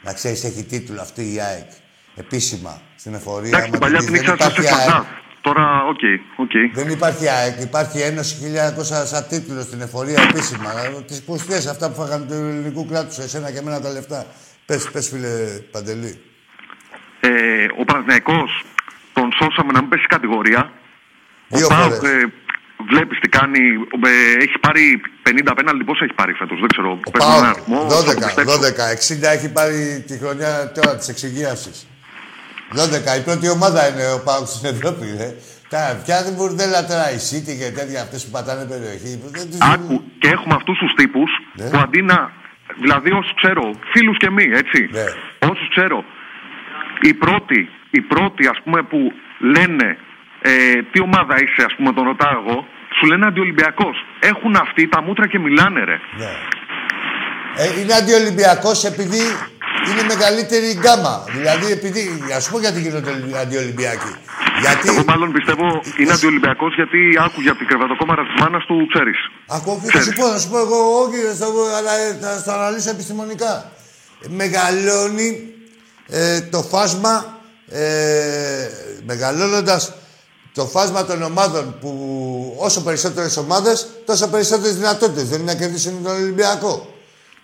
Να ξέρεις, έχει τίτλο αυτή η ΑΕΚ. Επίσημα στην εφορία. Εντάξει, άμα την παλιά δεις, την δεν ήξερα στο υπάρχει ΑΕΚ. Σεφαντά. Τώρα, οκ, οκ. Δεν υπάρχει ΑΕΚ, υπάρχει Ένωση 1900 σαν τίτλο στην εφορία επίσημα. Τις πουστιές αυτά που φάγανε του ελληνικού κράτους, εσένα και εμένα τα λεφτά. Πες, πες φίλε Παντελή. Ε, ο Παναθηναϊκός τον σώσαμε να μην πέσει κατηγορία. Δύο ο ΠΑΟΚ, φορές. ε, βλέπεις τι κάνει. Ε, έχει πάρει 50 πέναλτι. Πόσα έχει πάρει φέτος, δεν ξέρω. Ο Παίρνω ένα ΠΑΟΚ, αριθμό, θα το 12, πιστέψω. 12, 60 έχει πάρει τη χρονιά τώρα της εξυγίασης. 12, η πρώτη ομάδα είναι ο ΠΑΟΚ στην Ευρώπη, ρε. Τα φτιάχνει μπουρδέλα τώρα η City και τέτοια αυτές που πατάνε περιοχή. που δεν τους Άκου, και έχουμε αυτούς τους τύπους Ναι. που αντί να. Δηλαδή, όσους ξέρω, φίλους και μη, έτσι. Ναι. Όσους ξέρω, οι πρώτοι, οι πρώτοι ας πούμε, που λένε ε, τι ομάδα είσαι, ας πούμε, τον ρωτάω εγώ, σου λένε αντιολυμπιακός. Έχουν αυτοί τα μούτρα και μιλάνε, ρε. Ναι. Ε, είναι αντιολυμπιακός επειδή είναι μεγαλύτερη γκάμα. Δηλαδή, επειδή, ας πούμε γιατί γίνονται αντιολυμπιακοί. Γιατί... Εγώ μάλλον πιστεύω είναι αντιολυμπιακός γιατί άκουγε από την κρεβατοκόμαρα της μάνας του, ξέρεις. Ακούω και θα σου πω, θα σου πω εγώ, όχι, θα, αλλά ε, θα στο αναλύσω επιστημονικά. Μεγαλώνει ε, το φάσμα, ε, μεγαλώνοντας το φάσμα των ομάδων που όσο περισσότερες ομάδες, τόσο περισσότερες δυνατότητες. Δεν είναι να κερδίσουν τον Ολυμπιακό.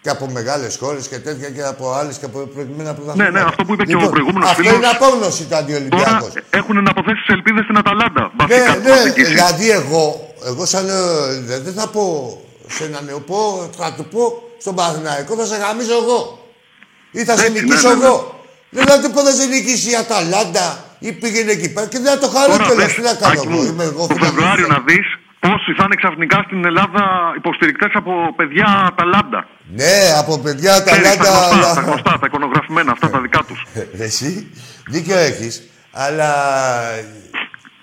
Και από μεγάλες χώρες και τέτοια και από άλλες και από προηγούμενα πρωταθλήματα. Ναι, ναι, αυτό που είπε και ο προηγούμενος αυτό φίλος. είναι απόγνωση του Τώρα αντιολυμπιακός. έχουν να αποθέσει τις ελπίδες στην Αταλάντα. Ναι, Βασικά, ναι, θα νικήσει. δηλαδή εγώ, εγώ σαν, ε, δεν δεν θα πω σε έναν νεοπό, θα του πω στον Παναθηναϊκό θα σε γαμίσω εγώ. Ή θα σε Έτσι, νικήσω ναι, ναι, ναι. εγώ. Δεν θα του πω θα σε νικήσει η Αταλάντα ή πήγαινε εκεί πέρα και δεν θα το χαρώ Τώρα κιόλας. δες, Τι να κάνω Άκη εγώ, μου, είμαι εγώ. το Φεβρουάριο να δεις πόσοι θα είναι ξαφνικά στην Ελλάδα υποστηρικτές από παιδιά Αταλάντα. Ναι, από παιδιά Ξέρεις, Αταλάντα... τα γνωστά, αλλά- τα γνωστά, τα εικονογραφημένα, αυτά τα δικά τους. Ε, Εσύ, δίκιο έχεις, αλλά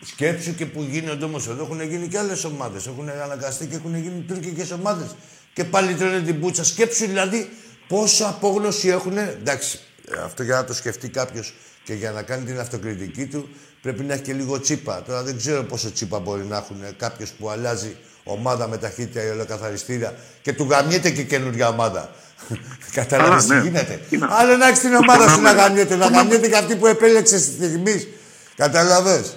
σκέψου και που γίνονται όμως εδώ έχουν γίνει και άλλες ομάδες. Έχουν αναγκαστεί και έχουν γίνει τουρκικές ομάδες. Και πάλι τρώνε την πούτσα. Σκέψου δηλαδή πόσο απόγνωση έχουν. Εντάξει, αυτό για να το σκεφτεί κάποιος και για να κάνει την αυτοκριτική του πρέπει να έχει και λίγο τσίπα. Τώρα δεν ξέρω πόσο τσίπα μπορεί να έχουν κάποιος που αλλάζει ομάδα με ταχύτητα ή ολοκαθαριστήρια και του γαμιέται και καινούργια ομάδα. Κατάλαβες τι ναι. γίνεται. Είναι- Άλλο να έχεις την Τους ομάδα σου να πονάμε. γαμιέται, να γαμιέται και αυτή που επέλεξε στη στιγμής. Κατάλαβες.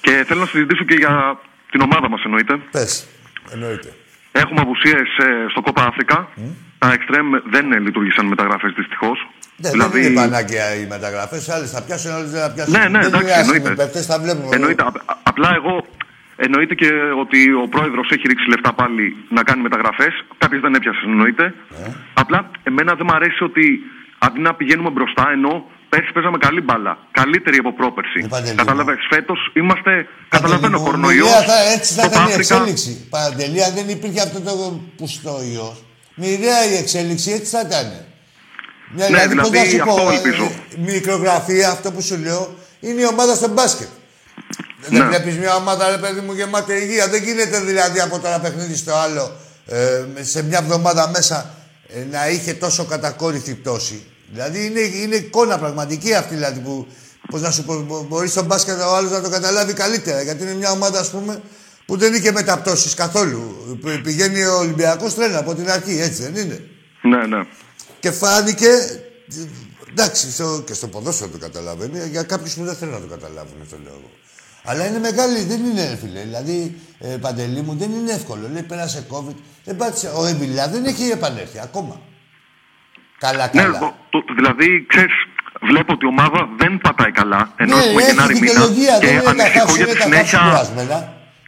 Και θέλω να συζητήσω και για την ομάδα μας εννοείται. Πες. Εννοείται. Έχουμε απουσίες στο Κόπα Αφρικα. Τα εξτρέμ δεν ε, λειτουργήσαν μεταγραφές δυστυχώς. Ναι, Δεν είναι πανάκια οι μεταγραφές. Άλλες θα πιάσουν, άλλες δεν θα πιάσουν. Ναι, ναι, δεν εντάξει, είναι άσχημοι εννοείται. παίκτες, τα βλέπουμε. Εννοείται. Α- α- Απλά εγώ. Εννοείται και ότι ο πρόεδρος έχει ρίξει λεφτά πάλι να κάνει μεταγραφές. Κάποιε δεν έπιασαν, εννοείται. Ε. Απλά εμένα δεν μου αρέσει ότι αντί να πηγαίνουμε μπροστά, ενώ πέρσι παίζαμε καλή μπάλα. Καλύτερη από πρόπερση. Ε, Παντελή μου. Κατάλαβε, φέτος είμαστε. Καταλαβαίνω, Παντελή μου, κορονοϊός. μοιραία θα, έτσι θα ήταν η Αφρικα. εξέλιξη. Παντελή, αν δεν υπήρχε αυτό το πουστό ιός, μοιραία η εξέλιξη έτσι θα ήταν. Ναι, δηλαδή, πώς να σου αυτό πω, ελπίζω. ε, μικρογραφία, αυτό που σου λέω, είναι η ομάδα στο μπάσκετ. Δεν Ναι. βλέπεις μια ομάδα, ρε παιδί μου, γεμάτη υγεία. Δεν γίνεται δηλαδή από το ένα παιχνίδι στο άλλο, ε, σε μια εβδομάδα μέσα, ε, να είχε τόσο κατακόρυφη πτώση. Δηλαδή είναι, είναι εικόνα πραγματική αυτή δηλαδή που, πώς να σου πω, μπο- μπορείς στο μπάσκετ ο άλλος να το καταλάβει καλύτερα. Γιατί είναι μια ομάδα, ας πούμε, που δεν είχε μεταπτώσεις καθόλου. Π- Πηγαίνει ο Ολυμπιακός τρένα από την αρχή, έτσι δεν είναι; Ναι, ναι. Και φάνηκε. Εντάξει, στο, και στο ποδόσφαιρο το καταλαβαίνει. Για κάποιους που δεν θέλουν να το καταλάβουν, το λέω εγώ. Αλλά είναι μεγάλη, δεν είναι ρε φίλε. Δηλαδή, ε, παντελή μου, δεν είναι εύκολο. Λέει, πέρασε COVID. Δεν πάτησε. Ο Εμιλά δεν έχει επανέλθει ακόμα. Καλά, Ναι, καλά. το, το- δηλαδή, ξέρεις, βλέπω ότι η ομάδα δεν πατάει καλά. Ενώ ναι, έχουμε έχει Γενάρη μήνα δικαιολογία. και Δεν είναι τα ανησυχώ χάψη, για είναι τη τα χάψη συνέχεια. κουρασμένα.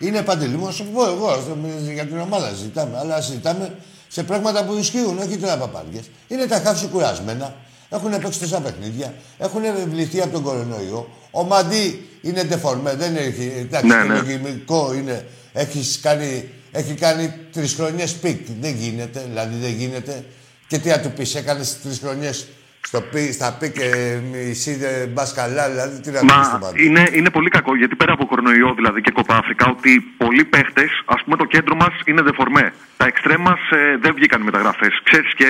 Είναι παντελή μου, να σου πω εγώ. ας το μιλήσω Για την ομάδα συζητάμε. Αλλά συζητάμε σε πράγματα που ισχύουν, όχι τώρα παπάριε. Είναι τα χάψη κουρασμένα. Έχουν παίξει τόσα παιχνίδια. Έχουν βληθεί από τον κορονοϊό. Ο Μαντί είναι ντεφορμέ, δεν έχει. Εντάξει, Ναι, το ναι. λογισμικό είναι. Έχεις κάνει, έχει κάνει τρεις χρονιέ πικ. Δεν γίνεται, δηλαδή δεν γίνεται. Και τι να του πεις, έκανες τρεις χρονιές στο πι, στα πικ και μισή δεν πα καλά, δηλαδή τι να του πεις στο Μα Μαντί. είναι, είναι πολύ κακό γιατί πέρα από κορονοϊό δηλαδή και κοπά Αφρικα ότι πολλοί παίχτες, ας πούμε το κέντρο μας είναι δεφορμέ. Τα εξτρέμ μα δεν βγήκαν οι μεταγραφές. Ξέρεις και.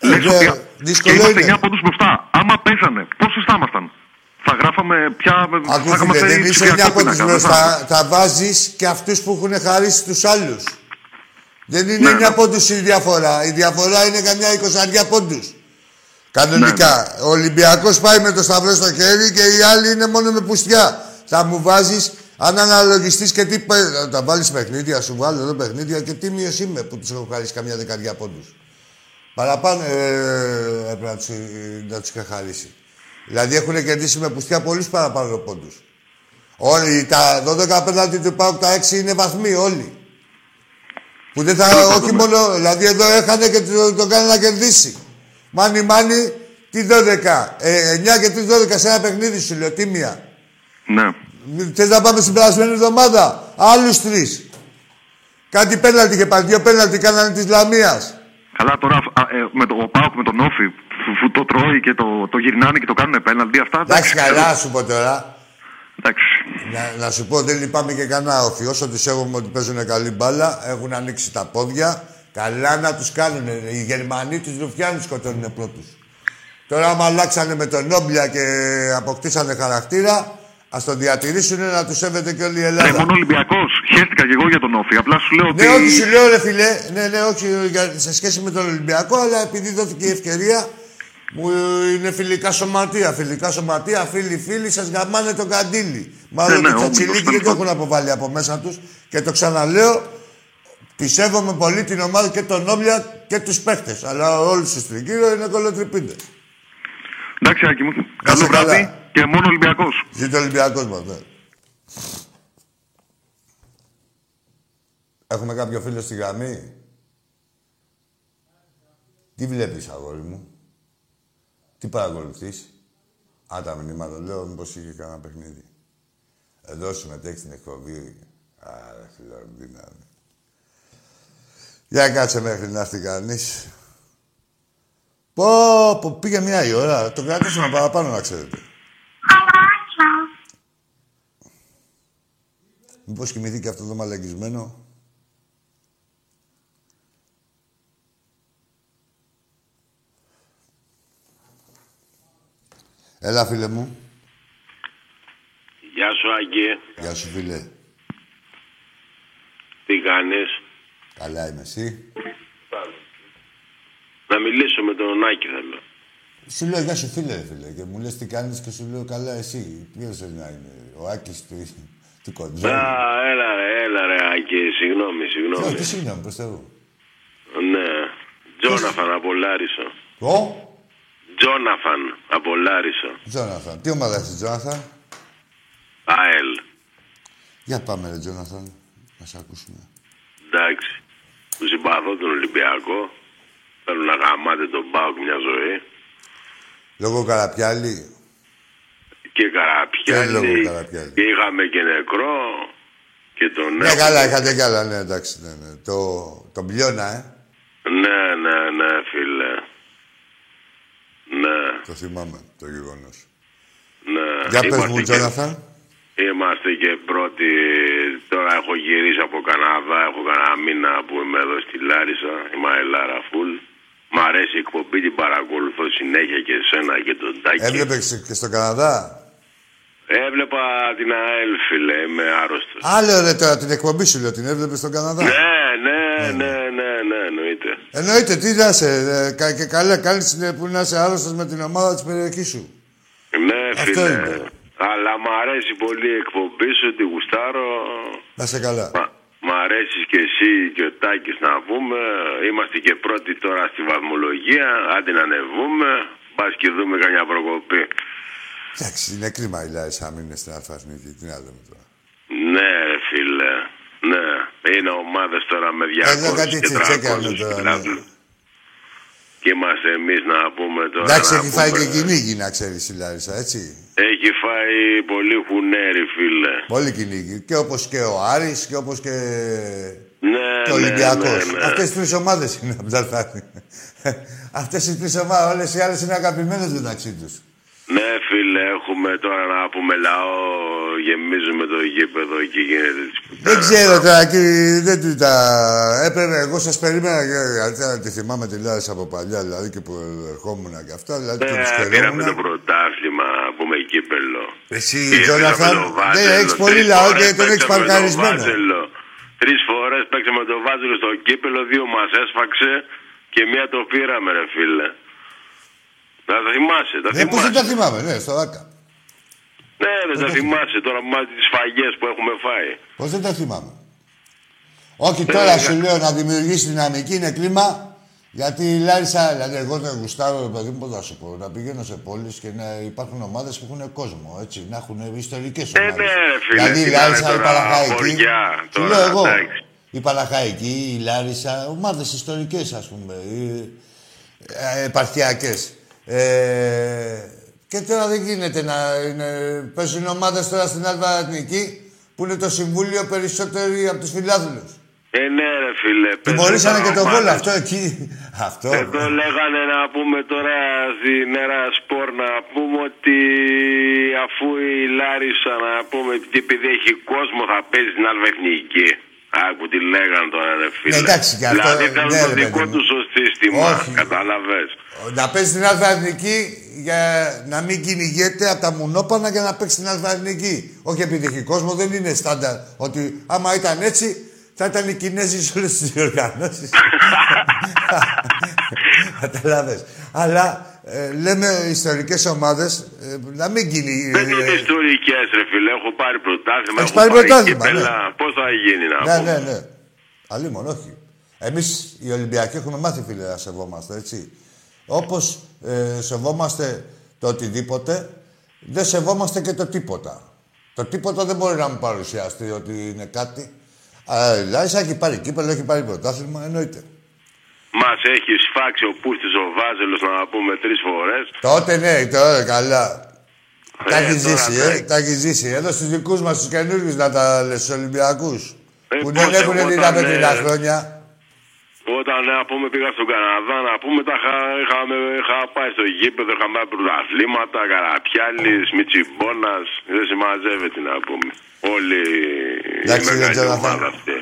Ε, λες δε- ότι. δύσκολο και είμαστε είναι. 9 πόντους μπροστά. Άμα παίζανε, πόσοι θα ήμασταν; Θα γράφαμε πια. θα Ακούστε, είχαμε δεν φέρει είσαι ψηφιακό μια από τους πίνακα, δεν θα- μπροστά. Θα βάζεις και αυτούς που έχουν χαρίσει τους άλλους. Δεν είναι Ναι, μια ναι. πόντους η διαφορά. Η διαφορά είναι καμιά εικοσαριά πόντους. Κανονικά. Ναι, Ο Ολυμπιακός πάει με το σταυρό στο χέρι και οι άλλοι είναι μόνο με πουστιά. Θα μου βάζεις, αν αναλογιστείς και τι... πέ- Θα τα βάλεις παιχνίδια, σου βάλω εδώ παιχνίδια και τίμιος είμαι που τους έχω χαρίσει καμιά δεκαριά πόντους. Παραπάνω ε, έπρεπε να τους, ε, να τους είχα χαρίσει. Δηλαδή έχουν κερδίσει με πουστιά πολλούς παραπάνω πόντους. Όλοι τα 12 απέναντι του ΠΑΟΚ τα 6 είναι βαθμοί όλοι. Που δεν θα, Τέλος όχι πάντων, μόνο, δηλαδή εδώ έχανε και το, το κάνει να κερδίσει. Μάνι μάνι, τι 12. Ε, 9 και τι 12 σε ένα παιχνίδι σου λέω, τίμια. Ναι. Θες να πάμε στην περασμένη εβδομάδα; Άλλους τρεις. Κάτι πέναλτι και πάλι. Δύο πέναλτι κάνανε της Λαμίας. Καλά τώρα α, ε, με το, ο Πάοκ με τον Όφη που, που το τρώει και το, το γυρνάνε και το κάνουν πέναλτι αυτά. Εντάξει, καλά, να σου πω τώρα. Εντάξει. Να, να σου πω, δεν λυπάμαι και κανένα όφη. Όσο τους έχουμε ότι παίζουν καλή μπάλα, έχουν ανοίξει τα πόδια. Καλά να τους κάνουν. Οι Γερμανοί τους Ρουφιάνου σκοτώνουν πρώτους. Τώρα, άμα αλλάξανε με τον Νόμπλια και αποκτήσανε χαρακτήρα, ας το διατηρήσουν να τους σέβεται και όλη η Ελλάδα. Ρε, μόνο Ολυμπιακός. Χαίρεστηκα και εγώ για τον Όφη. Απλά σου λέω ότι. Ναι, όχι, σου λέω ρε φιλέ. Ναι, ναι, όχι για- σε σχέση με τον Ολυμπιακό, αλλά επειδή δόθηκε η ευκαιρία, μου είναι φιλικά σωματεία. Φιλικά σωματεία, φίλοι, φίλοι, σας γαμάνε το καντήλι. Μάλλον Ναι, ναι, ναι, το όμως, τσιλίκι τέλος δεν το έχουν αποβάλει από μέσα τους. Και το ξαναλέω, πιστεύω πολύ την ομάδα και τον Όμπλια και τους παίχτε. Αλλά όλους τους τριγύρω είναι κολοτρυπίντε. Εντάξει, Άκη μου. Να Καλό είσαι καλά. βράδυ και μόνο Ολυμπιακός. Ζήτω ο Ολυμπιακός μα, ναι. Έχουμε κάποιο φίλο στη γραμμή; Τι βλέπεις, αγόρι μου; Τι παρακολουθείς; Α, τα μηνύματα. Λέω, μήπως είχε κανένα παιχνίδι. Εδώ συμμετέχει στην εκπομπή. Άρα, φίλο, δύναμη. Για κάτσε μέχρι να έρθει κανείς. Πω, πω, πήγε μια η ώρα. Το κρατήσαμε παραπάνω, να ξέρετε. Μήπως κοιμηθεί και αυτό το μαλαγισμένο. Έλα, φίλε μου. Γεια σου, Άγγε. Γεια σου, φίλε. Τι κάνεις; Καλά είμαι εσύ; Να μιλήσω με τον Άκη θέλω. Σου λέω γεια σου, φίλε, ρε, φίλε. Και μου λες τι κάνεις και σου λέω καλά εσύ. Ποιος θέλει να είναι. Ο Άκης του, του κοντζόλου. Α, έλα ρε, έλα ρε, Άκη. Συγγνώμη, Ποιο, συγγνώμη. τι συγγνώμη, προς Θεού. Ναι. Τζόναθαν από Λάρισο. Ο, Τζόναθαν από Λάρισο. Τζόναθαν. Τι ομάδα είσαι, Τζόναθαν; ΑΕΛ. Για πάμε, ρε, Τζόναθαν. Να σε ακούσουμε. Εντάξει. Του συμπαθώ τον Ολυμπιακό. Θέλω να γαμάτε τον Πάοκ μια ζωή. Λόγω Καραπιάλη. Και Και λόγω Καραπιάλη. Καραπιάλη. Και είχαμε και νεκρό. Και τον Ναι, καλά, είχατε κι άλλα, ναι, εντάξει, ναι, ναι. Το, τον πλειώνα, ε. Ναι, ναι, ναι, φίλε. Ναι, Το θυμάμαι, το γεγονός. ναι. Για πες Είμαστε μου, και- Τζόναθαν. Είμαστε και πρώτοι. Τώρα έχω γυρίσει από Καναδά. Έχω κανένα μήνα που είμαι εδώ στη Λάρισα. Είμαι Αελάρα Φουλ. Μ' αρέσει η εκπομπή, την παρακολουθώ συνέχεια και εσένα και τον Τάκη. Έβλεπες και στο Καναδά; Έβλεπα την ΑΕΛ, φίλε. Είμαι άρρωστος. Άλλο ρε τώρα την εκπομπή σου λέω, την έβλεπες στον Καναδά; Ναι, ναι, ναι, ναι, ναι, εννοείται. Εννοείται, τι να σε, ε, κα- και καλά κάνεις ε, που να είσαι άρρωστος με την ομάδα της περιοχής σου. Ναι, Αυτό φίλε. είναι. Αλλά μ' αρέσει πολύ η εκπομπή σου, τη γουστάρω. Να σε καλά. Μα- Μ' αρέσεις και εσύ και ο Τάκης να πούμε. Είμαστε και πρώτοι τώρα στη βαθμολογία. Άντε να ανεβούμε. Πας και δούμε καμιά προκοπή. Εντάξει, είναι κρίμα η Λάρισα να μην είναι στην Αλφαθνική. Τι να λέμε τώρα. Ναι, ρε φίλε. Ναι. Είναι ομάδες τώρα με 200 Εδώ κάτι και τσιτσέκια 300 είναι τώρα, φιλάθλους. ναι. Και είμαστε εμείς να πούμε τώρα. Εντάξει, να έχει φάει πούμε- και κυνήγι να ξέρεις η Λάρισα, έτσι. Έχει φάει πολύ χουνέρι, φίλε. Πολύ κυνήγι. Και όπως και ο Άρης και όπως και, Ναι, και ο ναι, Ολυμπιακός. ναι, ναι. Αυτές οι τρεις ομάδες είναι από τα Αλφαθνή. Αυτές οι τρεις ομάδες, όλες οι άλλες είναι αγαπημένες μεταξύ τους. Ναι, φίλε, έχουμε τώρα να πούμε λαό. Γεμίζουμε το γήπεδο και γίνεται τη Δεν ξέρω τώρα, κύριε, δεν του τα έπαιρνε. Εγώ σας περίμενα και γιατί να τη θυμάμαι τη Λάρισα από παλιά, δηλαδή και που ερχόμουν και αυτά. Δηλαδή και τους Ναι, πήραμε το χαιρόμουν. πρωτάθλημα, να πούμε κύπελο. Εσύ, Και Τζόναθαν, πήραμε το δεν Βάζελο, έχει πολύ τρεις λαό φορές και τον έχεις παίξαμε το παρκαρισμένο. Βάζελο. Τρεις φορές παίξαμε το βάζελο στο κύπελο, δύο μας έσφαξε και μία το πήραμε, ρε φίλε. Να τα θυμάσαι, τα Ναι, πώ δεν θυμάσαι. τα θυμάμαι, ναι, στο ΆΚΑ. Ναι, δεν τα θυμάσαι τώρα που μάθει τις σφαγέ που έχουμε φάει. Πώς δεν τα θυμάμαι. Όχι τώρα ναι. σου λέω να δημιουργήσεις δυναμική είναι κλίμα. Γιατί η Λάρισα, δηλαδή εγώ δεν γουστάρω, ρε παιδί μου, πώς να σου πω, να πηγαίνω σε πόλεις και να υπάρχουν ομάδες που έχουν κόσμο, έτσι, να έχουν ιστορικές Ε, ομάδες. ναι, ρε φίλε, Δηλαδή η τι να Λάρισα, είναι η τώρα, Παλαχαϊκή, χωριά, σου τώρα, λέω εγώ, εντάξει. η Παλαχαϊκή, η Λάρισα, ομάδες ιστορικές ας πούμε, οι, ε, επαρχιακές. Ε, Και τώρα δεν γίνεται να είναι... παίζουν ομάδες τώρα στην Αλβα Εθνική που είναι το συμβούλιο περισσότεροι από τους φιλάθλους. Ε, ναι, ρε φίλε. Τιμωρήσανε και το ομάδες. γκολ αυτό εκεί. Αυτό. Εδώ λέγανε να πούμε τώρα στην Έρα Σπορ να πούμε ότι αφού η Λάρισα να πούμε ότι επειδή έχει κόσμο θα παίζει στην άλλη εθνική. Άκου τι λέγανε τώρα ρε φίλε. Ναι, εντάξει, και αυτό- Δηλαδή ήταν ναι, το ρε, δικό παιδί του μου. στο σύστημα. Όχι. Καταλαβες. Να παίζει στην Αλφα Εθνική για να μην κυνηγέται από τα μουνόπανα για να παίξει στην Αλφα Εθνική. Όχι επειδή έχει κόσμο, δεν είναι στάνταρ. Ότι άμα ήταν έτσι, θα ήταν οι Κινέζοι σε όλες τις διοργανώσεις. Καταλάβες. Αλλά ε, λέμε ιστορικές ομάδες να μην κυνηγούν. Δεν είναι ιστορικές, ρε φίλε. Έχω πάρει πρωτάθλημα. Έχεις έχω πάρει πρωτάθλημα, κύπελα. ναι. Πώς θα γίνει να Ναι, πούμε. ναι, ναι. Αλλήμον, όχι. Εμείς οι Ολυμπιακοί έχουμε μάθει, φίλε, να σεβόμαστε, έτσι. Όπως ε, σεβόμαστε το οτιδήποτε, δεν σεβόμαστε και το τίποτα. Το τίποτα δεν μπορεί να μου παρουσιαστεί ότι είναι κάτι. Αλλά η Λάρισα έχει πάρει κύπελο, έχει πάρει πρωτάθλημα, εννοείται. Μας έχεις σφάξει ο Πούστης ο Βάζελος να πούμε τρεις φορές. Τότε ναι, τώρα καλά. Τα έχεις τώρα, ζήσει, ναι. ε, τα έχεις ζήσει. Εδώ στους δικούς μας του καινούριου να τα λες στους Ολυμπιακούς. Ε, που πώς δεν έχουν εγώ δει όταν, τα πέτρινα ε, χρόνια. Όταν να πούμε πήγα στον Καναδά, να πούμε τα είχα, είχαμε, είχα πάει στο γήπεδο, είχαμε πάει πρωταθλήματα, Καραπιάλης, Μιτσιμπόνα. Δεν συμμαζεύεται να πούμε. Όλοι η Εντάξει, δεν μεγάλη ξέρω να ομάδα φάνε. αυτή.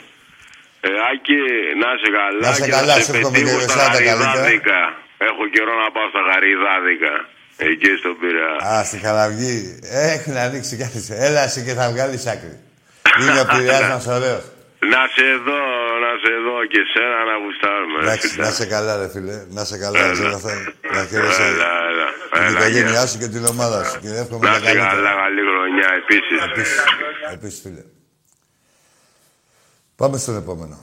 Ε, Άκη, να είσαι καλά. Να είσαι και καλά, σε σου εύχομαι πετύχω και στα εσένα τα καλύτερα. γαριδάδικα. Έχω καιρό να πάω στα γαριδάδικα. Εκεί στον Πειραιά. Α, στη Χαραυγή. Έχουν ανοίξει κάτι. Έλα εσύ και θα βγάλεις άκρη. Είναι ο Πειραιάς μας ωραίος. Να σε δω, να σε δω και σένα να γουστάρουμε. ρε Εντάξει, φίλε. να σε καλά, ρε φίλε. Να σε καλά, Έλα. ξέρω αυτά. Να χαίρεσαι Έλα, έλα. την Έλα, οικογένειά γεια. σου και την ομάδα σου. Και εύχομαι Να τα είσαι καλά, καλύτερα. καλή χρονιά επίσης. Επίσης, επίσης, φίλε. Πάμε στον επόμενο.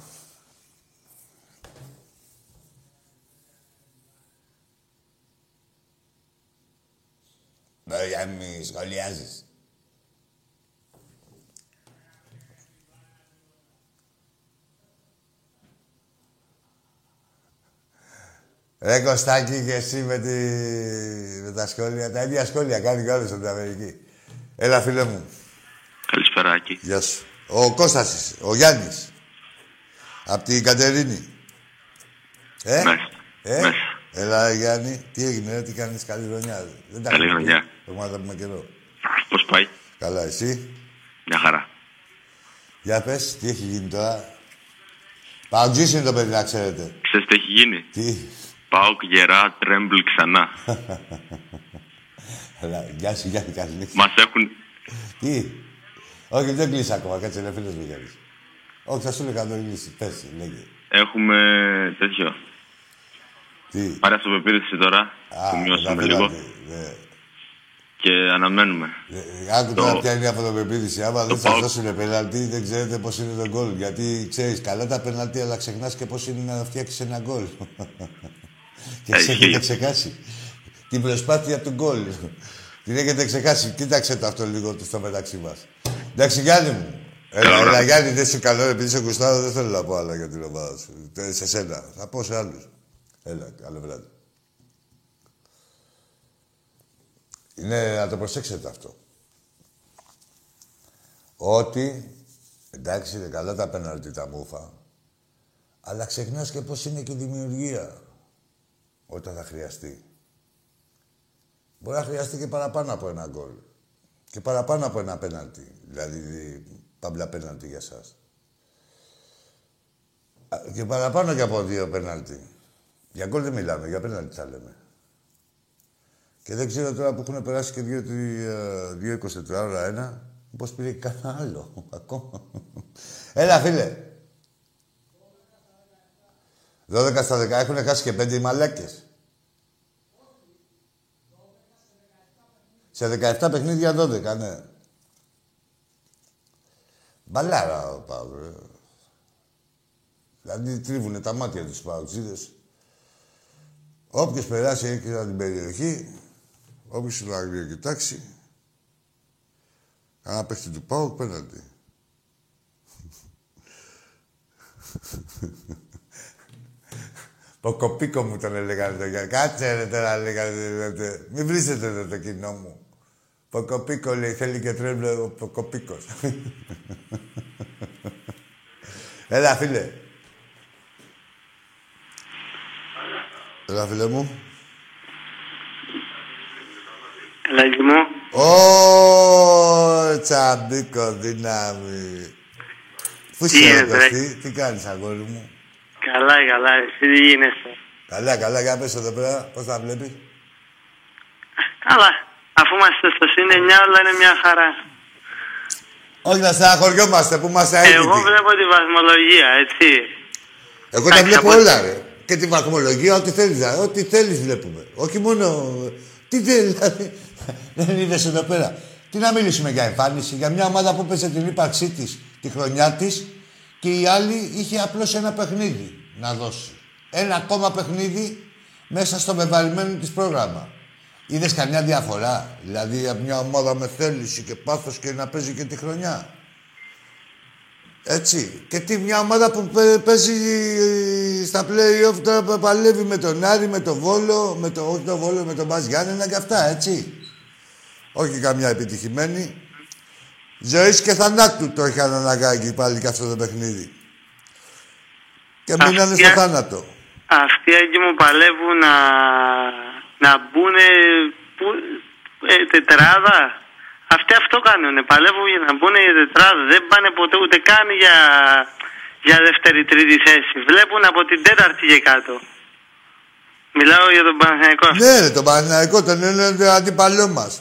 Ναι, για μη σχολιάζεις. Ρε Κωστάκη και εσύ με, τη... με τα σχόλια. Τα ίδια σχόλια κάνει και όλες από την Αμερική. Έλα φίλε μου. Καλησπέρα, Άκη. Γεια σου. Ο Κώστας, είσαι, ο Γιάννης. Απ' την Κατερίνη. Ε, Μέσα. ε, Μέσα. έλα Γιάννη. Τι έγινε, ρε, τι κάνεις, καλή χρονιά. Δεν τα Καλή έχουμε χρονιά. πει. Έχουμε να τα πούμε καιρό. Πώς πάει; Καλά, εσύ; Μια χαρά. Για πες, τι έχει γίνει τώρα; Παουτζής είναι το παιδί, να ξέρετε. Ξέρεις τι έχει γίνει; Τι; Πάοκ γερά, τρέμπλ ξανά. Έλα, γεια σου, Γιάννη, καλή νύχτα. Μας έχουν... Τι; Όχι, δεν κλείσει ακόμα, κάτσε, είναι φίλος μου Γιάννης. Όχι, θα σου λέγα να το κλείσει. Πες, λέγε. Έχουμε τέτοιο. Τι; Πάρε αυτοπεποίθηση τώρα. που μειώσαμε μετά λίγο. πέναλτι, ναι. Και αναμένουμε. Ε, Άκου Το- τώρα ποια είναι η αυτοπεποίθηση. Άμα δεν σα ΠΑΟΚ. δώσουν πέναλτι, δεν ξέρετε πώς είναι το γκολ. Γιατί ξέρεις καλά τα πέναλτι, αλλά ξεχνάς και πώς είναι να φτιάξεις ένα γκολ. και Ε, σε ισχύει. έχετε ξεχάσει. Την προσπάθεια του γκολ. Την έχετε ξεχάσει. Κοίταξε το αυτό λίγο στο μεταξύ μας. Εντάξει, Γιάννη μου. Έλα, Καλά. έλα, Γιάννη, δεν είσαι καλό, επειδή σε κουστάρω, δεν θέλω να πω άλλα για την ομάδα σου. Ε, Σε σένα. Θα πω σε άλλους. Έλα, καλό βράδυ. Είναι να το προσέξετε αυτό. Ότι, εντάξει, είναι καλά τα πέναλτι τα μούφα, αλλά ξεχνάς και πώς είναι και η δημιουργία όταν θα χρειαστεί. Μπορεί να χρειαστεί και παραπάνω από ένα γκολ. Και παραπάνω από ένα πέναλτι. Δηλαδή, παμπλα πέναλτι για σας. Α, Και παραπάνω και από δύο πέναλτι. Για γκολ δεν μιλάμε, για πέναλτι θα λέμε. Και δεν ξέρω τώρα που έχουν περάσει και δύο, τρία- δύο 24 ώρα ένα, πώς πήρε κανένα άλλο ακόμα. Έλα, φίλε. 12 στα 10 έχουν χάσει και πέντε οι μαλάκες. Σε 17 παιχνίδια 12, ναι. Μπαλάρα ο Παύλο. ρε. Δηλαδή τρίβουνε τα μάτια τους Παουτσίδες. Όποιος περάσει εκεί από την περιοχή, όποιος να κοιτάξει, ένα παίχτη του πάω πέναντι. Ποκοπίκο μου τον έλεγαν το Γιάννη. Κάτσε ρε τώρα λέγανε. Μην βρίσκετε εδώ το κοινό μου. Ποκοπίκο λέει, θέλει και τρέμπλε ο Ποκοπίκος. Έλα φίλε. Έλα φίλε μου. Έλα, μου. Ω, τσαμπίκο δύναμη. Πού Τι είσαι γίνεται, ρε Κωστή, τι κάνεις αγόρι μου; Καλά, καλά. Εσύ τι γίνεσαι. Καλά, καλά, για πες εδώ πέρα, πώς τα βλέπεις; Καλά. Αφού είμαστε στο συν 9, όλα είναι μια χαρά. Όχι να στεναχωριόμαστε που είμαστε Εγώ αίτητοι. βλέπω τη βαθμολογία, έτσι. Εγώ τα Εντάξει, βλέπω από- όλα, ρε. Και τη βαθμολογία, ό,τι θέλεις, δηλαδή, ό,τι θέλεις βλέπουμε. Όχι μόνο... Τι θέλεις, δηλαδή. Δεν είδες εδώ πέρα. Τι να μιλήσουμε για εμφάνιση, για μια ομάδα που πέσε την ύπαρξή της, τη χρονιά της και η άλλη είχε απλώς ένα παιχνίδι να δώσει. Ένα ακόμα παιχνίδι μέσα στο βεβαρημένο της πρόγραμμα. Είδες καμιά διαφορά, δηλαδή από μια ομάδα με θέληση και πάθος και να παίζει και τη χρονιά. Έτσι. Και τι μια ομάδα που παι- παίζει ε, στα play-off τώρα που παλεύει με τον Άρη, με τον Βόλο, με το, όχι τον Βόλο, με τον Μπας Γιάννενα και αυτά, έτσι. Όχι καμιά επιτυχημένη. Ζωής και θανάτου το είχαν αναγκάγει πάλι και αυτό το παιχνίδι. Και μείνανε Αυτή- στο θάνατο. Αυτοί εκεί μου παλεύουν να, να μπουν ε, τετράδα. Αυτοί αυτό κάνουν. Παλεύουν για να μπουν για τετράδα. Δεν πάνε ποτέ ούτε καν για, για δεύτερη-τρίτη θέση. Βλέπουν από την τέταρτη και κάτω. Μιλάω για τον Παναθηναϊκό. Ναι, ρε, τον Παναθηναϊκό τον είναι αντίπαλός μας.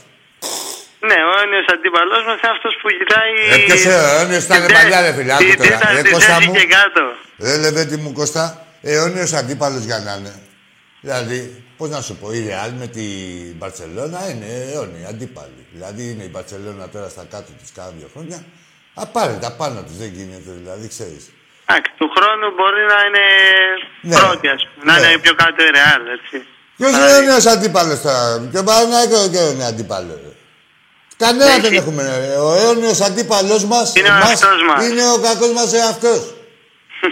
Ναι, ο αιώνιος αντίπαλός μας είναι αυτός που κοιτάει... Ε, ποιος είναι, ο αιώνιος ήταν την τε- παλιά, ρε φίλε, άκου την τώρα. τέταρτη Ρε, Κώστα θέση μου. και κάτω. Ρε Λεβέντη μου Κώστα, αιώνιος αντίπαλος για να είναι. Δηλαδή, πώς να σου πω, η Ρεάλ με την Μπαρτσελώνα είναι αιώνιοι αντίπαλοι. Δηλαδή είναι η Μπαρτσελώνα τώρα στα κάτω της κάνα δύο χρόνια. Απάρετα πάνω της, δεν γίνεται δηλαδή, ξέρεις. Εντάξει, του χρόνου μπορεί να είναι Ναι. πρώτη, ας πούμε. Να Ναι. είναι πιο κάτω η Ρεάλ, έτσι. Ποιος είναι αιώνιος αντίπαλος τώρα, και ο Παναγιώτο και είναι αντίπαλο. ρε. Κανένα Έχει. δεν έχουμε. ρε. Ο αιώνιος αντίπαλος μας, Είναι ο εμάς, εαυτός μας. είναι ο κακός μας εαυτός.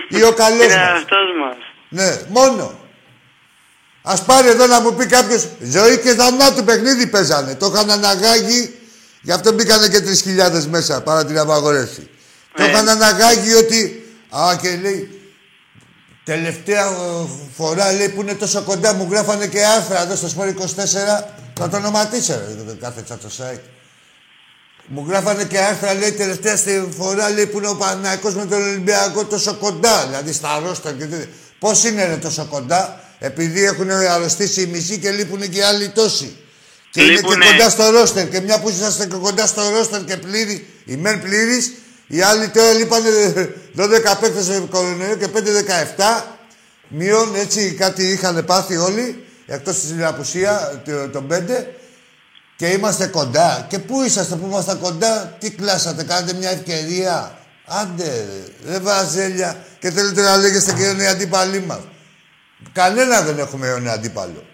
Ή ο καλός Είναι μας. αυτός μας. Ναι, μόνο. Α πάρει εδώ να μου πει κάποιος ζωή και θανάτου παιχνίδι παίζανε. Το είχαν αναγάγει, γι' αυτό μπήκανε και 3.000 μέσα παρά την απαγορεύση. Το Ναι. είχαν αναγάγει ότι. Α, και λέει. Τελευταία ε, φορά λέει που είναι τόσο κοντά μου γράφανε και άρθρα εδώ στο Σπορ 24. Θα το ονοματίσω ρε, κάθε τσάτσο site. Μου γράφανε και άρθρα, λέει, τελευταία στη φορά, λέει, που είναι ο Παναϊκός με τον Ολυμπιακό τόσο κοντά. Δηλαδή, στα ρόστα και τέτοια. Πώς είναι ρε, τόσο κοντά, επειδή έχουν αρρωστήσει οι μισοί και λείπουν και οι άλλοι τόσοι. Και είναι Λείπουνε. και κοντά στο ρόστερ. Και μια που είσαστε και κοντά στο ρόστερ και πλήρη, η μεν πλήρης, οι άλλοι τώρα λείπανε 12 παίκτες σε κορονοϊό και 5-17. Μείον, έτσι, κάτι είχαν πάθει όλοι, εκτός της απουσία το- των 5. Και είμαστε κοντά. Και πού είσαστε που είμαστε κοντά, τι κλάσατε, κάνετε μια ευκαιρία; Άντε, ρε, ρε βαζέλια. Και θέλετε να λέγεστε και είναι οι αντίπαλοι μας. Κανένα δεν έχουμε αιώνιο αντίπαλο.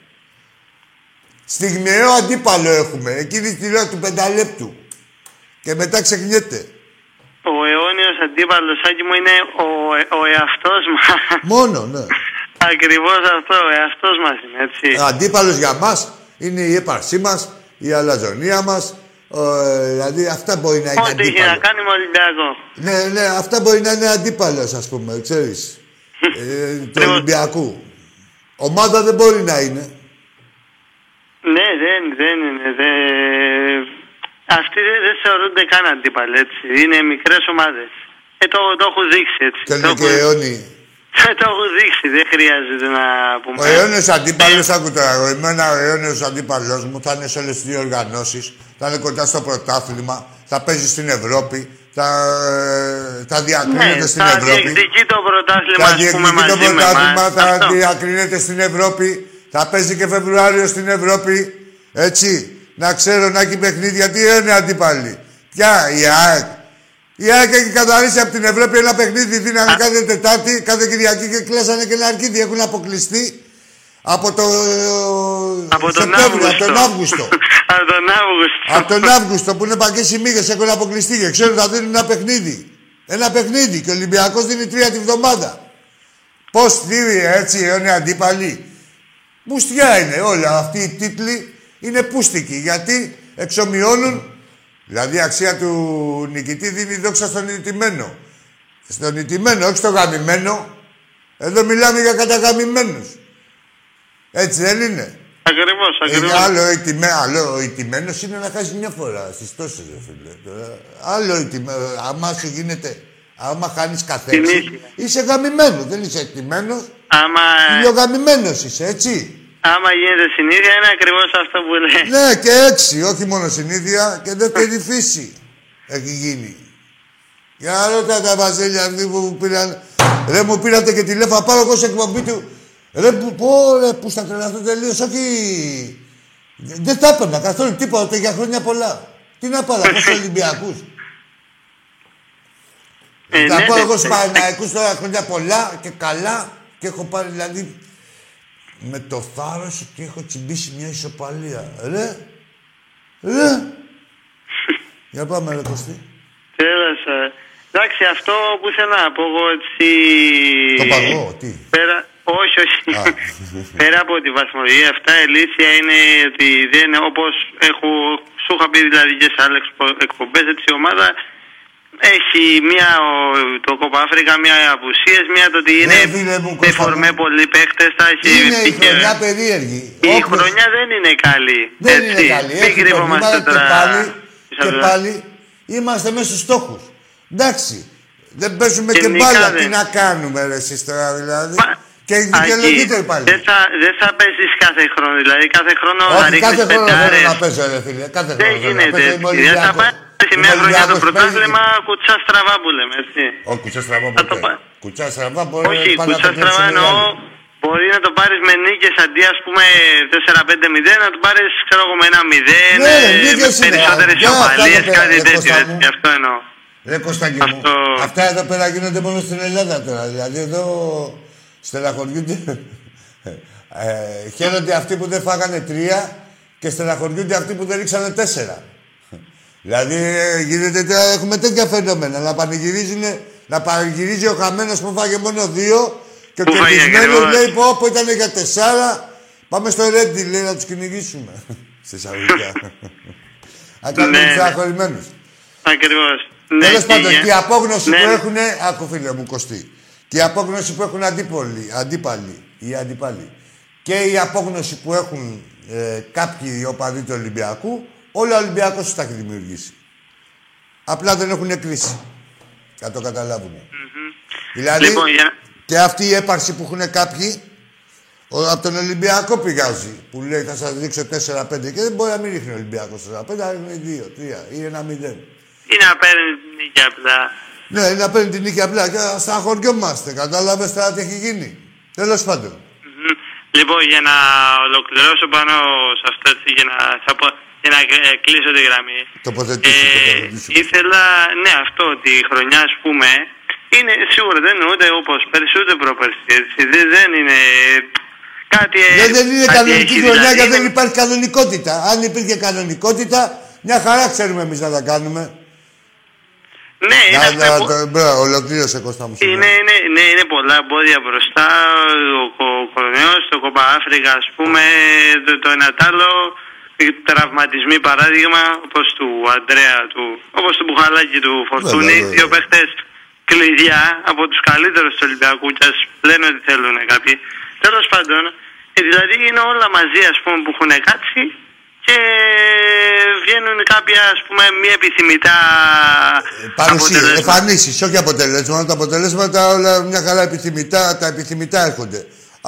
Στιγμιαίο αντίπαλο έχουμε. Εκείνη τη ώρα του πενταλέπτου. Και μετά ξεχνιέται. Ο αιώνιος αντίπαλος, Άκη μου, είναι ο, ο εαυτός μας. Μόνο, ναι. Ακριβώς αυτό, ο εαυτός μας είναι, έτσι. Αντίπαλος για μας είναι η έπαρσή μας, η αλαζονία μας. ε, δηλαδή αυτά μπορεί να είναι Ό,τι είχε αντίπαλο. να κάνει με Ολυμπιακό. Ναι, ναι, αυτά μπορεί να είναι αντίπαλος, ας πούμε, ξέρεις. ε, του Ακριβώς. Ολυμπιακού. Ομάδα δεν μπορεί να είναι. Ναι, δεν, δεν είναι. Δεν... Αυτοί δεν, δεν θεωρούνται καν αντίπαλοι, έτσι. Είναι μικρές ομάδες. Ε, το, το έχουν δείξει, έτσι. Και το, είναι και έχουν- αιώνιοι. το έχουν δείξει, δεν χρειάζεται να πούμε. Ο αιώνιος αντίπαλος, άκου τώρα, εγώ, εμένα ο αιώνιος αντίπαλος μου θα είναι σε όλες τις δύο οργανώσεις, θα είναι κοντά στο πρωτάθλημα, θα παίζει στην Ευρώπη, θα, ε, θα διακρίνεται Ναι, στην θα Ευρώπη. διεκδικεί το πρωτάθλημα, Θα ας πούμε, διεκδικεί το μαζί με πρωτάθλημα, εμάς. θα Αυτό. διακρίνεται στην Ευρώπη, θα παίζει και Φεβρουάριο στην Ευρώπη. Έτσι. Να ξέρω να έχει παιχνίδια. Τι είναι αντίπαλοι. Ποια, η ΑΕΚ. Η ΑΕΚ έχει καθαρίσει από την Ευρώπη ένα παιχνίδι. Δίνανε κάθε Τετάρτη, κάθε Κυριακή και κλέσανε και ένα αρκίδι. Έχουν αποκλειστεί από το. Από τον Σεπτέμβριο, από τον Αύγουστο. Αύγουστο. Από τον Αύγουστο. από τον Αύγουστο που είναι παγκές οι μύγες έχουν αποκλειστεί και ξέρουν θα δίνουν ένα παιχνίδι. Ένα παιχνίδι και ο Ολυμπιακός δίνει τρία τη βδομάδα. Πώς τι, έτσι, είναι αντίπαλοι. Πουστιά είναι όλα. Αυτοί οι τίτλοι είναι πούστικοι. Γιατί εξομοιώνουν, δηλαδή η αξία του νικητή δίνει δόξα στον νητημένο. Στον νητημένο, όχι στον γαμημένο. Εδώ μιλάμε για καταγαμημένους. Έτσι δεν είναι; Ακριβώς, Ε, ακριβώς. άλλο, ηττημέ, άλλο ο ηττημένος είναι να χάσει μια φορά στις τόσες, ρε φίλε. Τώρα, Άλλο ηττημένο, άμα σου γίνεται, άμα χάνεις καθέξη, Συνήθεια. είσαι γαμημένος, δεν είσαι ηττημένος, Άμα, ηλιογαμημένος είσαι, έτσι. άμα γίνεται συνήθεια είναι ακριβώς αυτό που λέει. Ναι, και έτσι, όχι μόνο συνήθεια και δεύτερη φύση έχει γίνει. Για να ρώτα τα βαζέλια αυτοί που μου πήραν. Ρε μου πήρατε και τηλέφωνο πάω εγώ σε εκπομπή του. Ρε που πω, ρε που στα τρελαθώ τελείως, όχι... Δεν τα έπαιρνα καθόλου τίποτα ούτε για χρόνια πολλά. Τι να πάρω, εγώ στους Ολυμπιακούς. Ε, Θα ναι, πω ναι, εγώ ναι. στους Παναθηναϊκούς τώρα χρόνια πολλά και καλά και έχω πάρει δηλαδή με το θάρρος ότι έχω τσιμπήσει μια ισοπαλία. Ρε, ρε. Για πάμε ρε Κωστή. Τέλος. ε. Εντάξει, αυτό που θέλω να πω εγώ έτσι... Το παγώ, τι; Πέρα, όχι, όχι. Α. Πέρα από τη βαθμολογία αυτά, η αλήθεια είναι ότι δεν είναι όπως έχω, σου είχα πει δηλαδή και σε άλλες εκπο- εκπομπές, έτσι η ομάδα έχει μία, ο- το Κόπα Αφρικα, μία απουσίες, μία το ότι είναι Ναι, φίλε μου, Κώστα δεφορμέ μου. πολλοί παίχτες, θα έχει Είναι η πήγε- χρονιά περίεργη. Η Όπως- χρονιά δεν είναι καλή. Δεν έτσι. είναι καλή. Μην Έχει κρύβομαστε προβλήματα τώρα. και πάλι, πίσω και από τα- πάλι είμαστε μέσα στους στόχους. Εντάξει. Δεν παίζουμε και Γενικά μπάλα. δεν. Τι να κάνουμε ρε εσείς τώρα δηλαδή. Μα- Και Άκη, δικαιολογείται πάλι. Δεν θα, δεν θα παίζει κάθε χρόνο. Δηλαδή κάθε χρόνο θα Όχι, ρίχνει κάθε χρόνο θέλω πεντάρες. να παίζω, ρε φίλε. Κάθε Δεν χρόνο θέλω να γίνεται παίζω. έτσι. Είμαι Δεν θα Ολυμπιακός. πάει Είμαι μια χρονιά το Ολυμπιακός, πρωτάθλημα παίζει. κουτσά στραβά που λέμε, έτσι. Όχι, κουτσά στραβά Θα το ποτέ. πά- Κουτσά στραβά μπορεί Όχι, πάντα να κουτσά το στραβά παίξει εννοώ μεγάλη. μπορεί να το πάρεις με νίκες αντί ας πούμε 4-5-0, να το πάρεις ξέρω εγώ με ένα 0, Ναι, ε, με νίκες είναι. περισσότερες Για αυτά ισοπαλίε, εδώ πέρα, κάτι ρε, τέτοιο. Κώστα έτσι. μου. Γι' αυτό εννοώ. Ρε Κωνσταντίνο μου, Αυτό- αυτά εδώ πέρα γίνονται μόνο στην Ελλάδα τώρα. Δηλαδή εδώ στεναχωριούνται. Ε, χαίρονται αυτοί που δεν φάγανε τρία και στεναχωριούνται αυτοί που δεν ρίξανε τέσσερα. δηλαδή ε, γίνεται τώρα, έχουμε τέτοια φαινόμενα. Να πανηγυρίζουν, να πανηγυρίζει ο χαμένος που φάγε μόνο δύο και ο Που φάγε κερδισμένος ακριβώς; λέει πω, πω ήταν για τεσσάρα. Πάμε στο Ρέντι, λέει, να τους κυνηγήσουμε. Στη Σαουδικά. Να κάνουμε Ναι, τους ναι. αγχωρημένους. Ακριβώς. Ναι, Τέλος και πάντων, για- και η απόγνωση Ναι, που ναι. έχουν. Άκου φίλε μου, Κωστή. Και η απόγνωση που έχουν αντίπολοι, αντίπαλοι, οι αντίπαλοι. Και η απόγνωση που έχουν ε, κάποιοι οπαδοί του Ολυμπιακού, όλο ο Ολυμπιακός τους τα έχει δημιουργήσει. Απλά δεν έχουν κλείσει. Να το καταλάβουν. Δηλαδή, Λοιπόν, για... και αυτή η έπαρση που έχουν κάποιοι, ο, από τον Ολυμπιακό πηγάζει. Που λέει θα σας δείξω 4-5 και δεν μπορεί να μην ρίχνει ο Ολυμπιακός 4-5, αλλά ρίχνει 2-3 ή ένα 0. ή να παίρνει νίκη απλά. Ναι, να παίρνει την νίκη απλά και στεναχωριόμαστε. Κατάλαβες τώρα τι έχει γίνει. Τέλος πάντων. Μμμ. Λοιπόν, για να ολοκληρώσω πάνω σε αυτό, έτσι, για να, θα πω, για να ε, κλείσω τη γραμμή. Τοποθετήσου, Ε, τοποθετήσου. ήθελα, ναι, αυτό, ότι η χρονιά, ας πούμε, είναι σίγουρα δεν είναι ούτε όπως πέρσι ούτε προπέρσι. έτσι. Δεν, δεν είναι κάτι. ε, Δεν, δεν είναι κάτι κανονική έχει, χρονιά δηλαδή, γιατί δεν είναι- υπάρχει κανονικότητα. Αν υπήρχε κανονικότητα, μια χαρά ξέρουμε εμείς να τα κάνουμε. Ναι, είναι Να, αυτό να, που- το- μπράβο, ολοκλήρωσε Κώστα μου. Είναι, είναι, ναι, είναι πολλά εμπόδια μπροστά. Ο, ο κορονοϊός, το κομπα Αφρικα, ας πούμε, το, το ένα τ' άλλο. Οι Τραυματισμοί, παράδειγμα, όπως του Αντρέα, του, όπως του Μπουχαλάκη του Φορτούνη. βέβαια. Δύο παίχτες κλειδιά από τους καλύτερους του Ολυμπιακού κι ας λένε ότι θέλουν κάποιοι. Τέλος πάντων, ε, δηλαδή είναι όλα μαζί, ας πούμε, που έχουν κάτσει και βγαίνουν κάποια, ας πούμε, μη επιθυμητά Παρουσία, αποτελέσματα. εμφανίσεις, όχι αποτελέσματα. Τα αποτελέσματα όλα μια χαρά επιθυμητά, τα επιθυμητά έρχονται.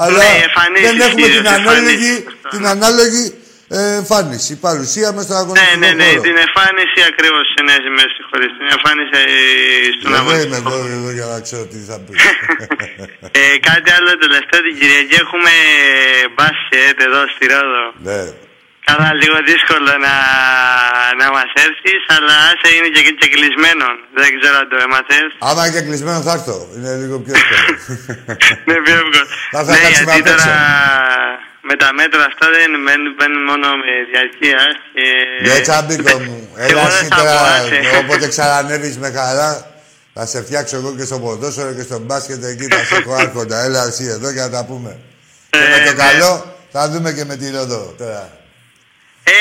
Αλλά Ναι, εμφανίσεις δεν έχουμε κυρίως, την ανάλογη, εμφανίσεις. την ανάλογη ε, εμφάνιση, παρουσία μέσα στον Ναι, αγωνιστικό ναι, ναι, χώρο. την εμφάνιση ακριβώς. Ναι, με συγχωρείς. Την εμφάνιση ε, στον Εγώ είμαι αγωνιστικό. εδώ, εδώ για να ξέρω τι θα πει. Ε, κάτι άλλο τελευταίο την Κυριακή έχουμε μπάσκετ εδώ στη Ρόδο. ναι. Καλά, λίγο δύσκολο να, να μας έρθεις, αλλά άσε είναι και, και κλεισμένο. Δεν ξέρω αν το έμαθες. Άμα είναι και κλεισμένο θα έρθω. Είναι λίγο πιο εύκολο. ναι, πιο εύκολο. Θα ναι, κάτσουμε γιατί απ' έξω. τώρα με τα μέτρα αυτά δεν μπαίνουν, μπαίνουν μόνο με διαρκεία. Και... Ναι, τσάμπικο μου. εγώ Έλα δεν εσύ θα τώρα, πω, άσε. όποτε ξανανεύεις με χαρά, Θα σε φτιάξω εγώ και στο ποδόσφαιρο και στο μπάσκετ εκεί. Θα σε έχω άρχοντα. Έλα εσύ εδώ για να τα πούμε. και με το καλό θα δούμε και με τη Ρόδο τώρα. Ε,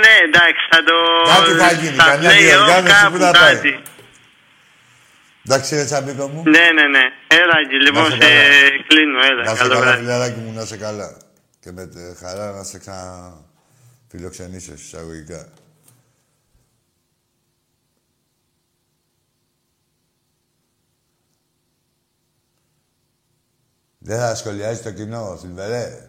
ναι, εντάξει, θα το... Κάτι θα γίνει. θα Καμιά play-off διοργάνωση που κάπου θα πάει. κάτι. Εντάξει, ρε Τσαμπίκο μου. Ναι, ναι, ναι. Έλα, και λοιπόν, Να σε σε καλά. κλείνω, έλα. Να σε Καλό καλά, βράδυ. φιλαράκι μου, να σε καλά. Και με τε- χαρά να σε ξανα φιλοξενήσω εισαγωγικά. Δεν θα σχολιάζει το κοινό, Θηλβερέ.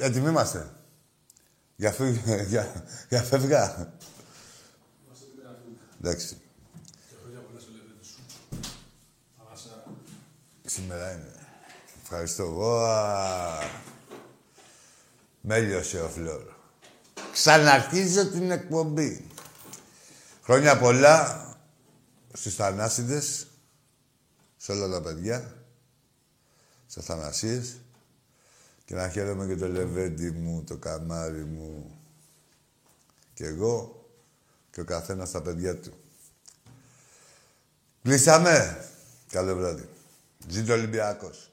Έτοιμοι είμαστε. Για, φύ... για... για φεύγα. Εντάξει. Σήμερα είναι. Ευχαριστώ. Ωα. Μέλιωσε ο Φλόρ. Ξαναρχίζω την εκπομπή. Χρόνια πολλά στους θανάσιδες, σε όλα τα παιδιά, σε θανασίες και να χαίρομαι και το λεβέντι μου, το καμάρι μου και εγώ και ο καθένας τα παιδιά του. Κλείσαμε. Καλό βράδυ. Ζήτω ο Ολυμπιακός.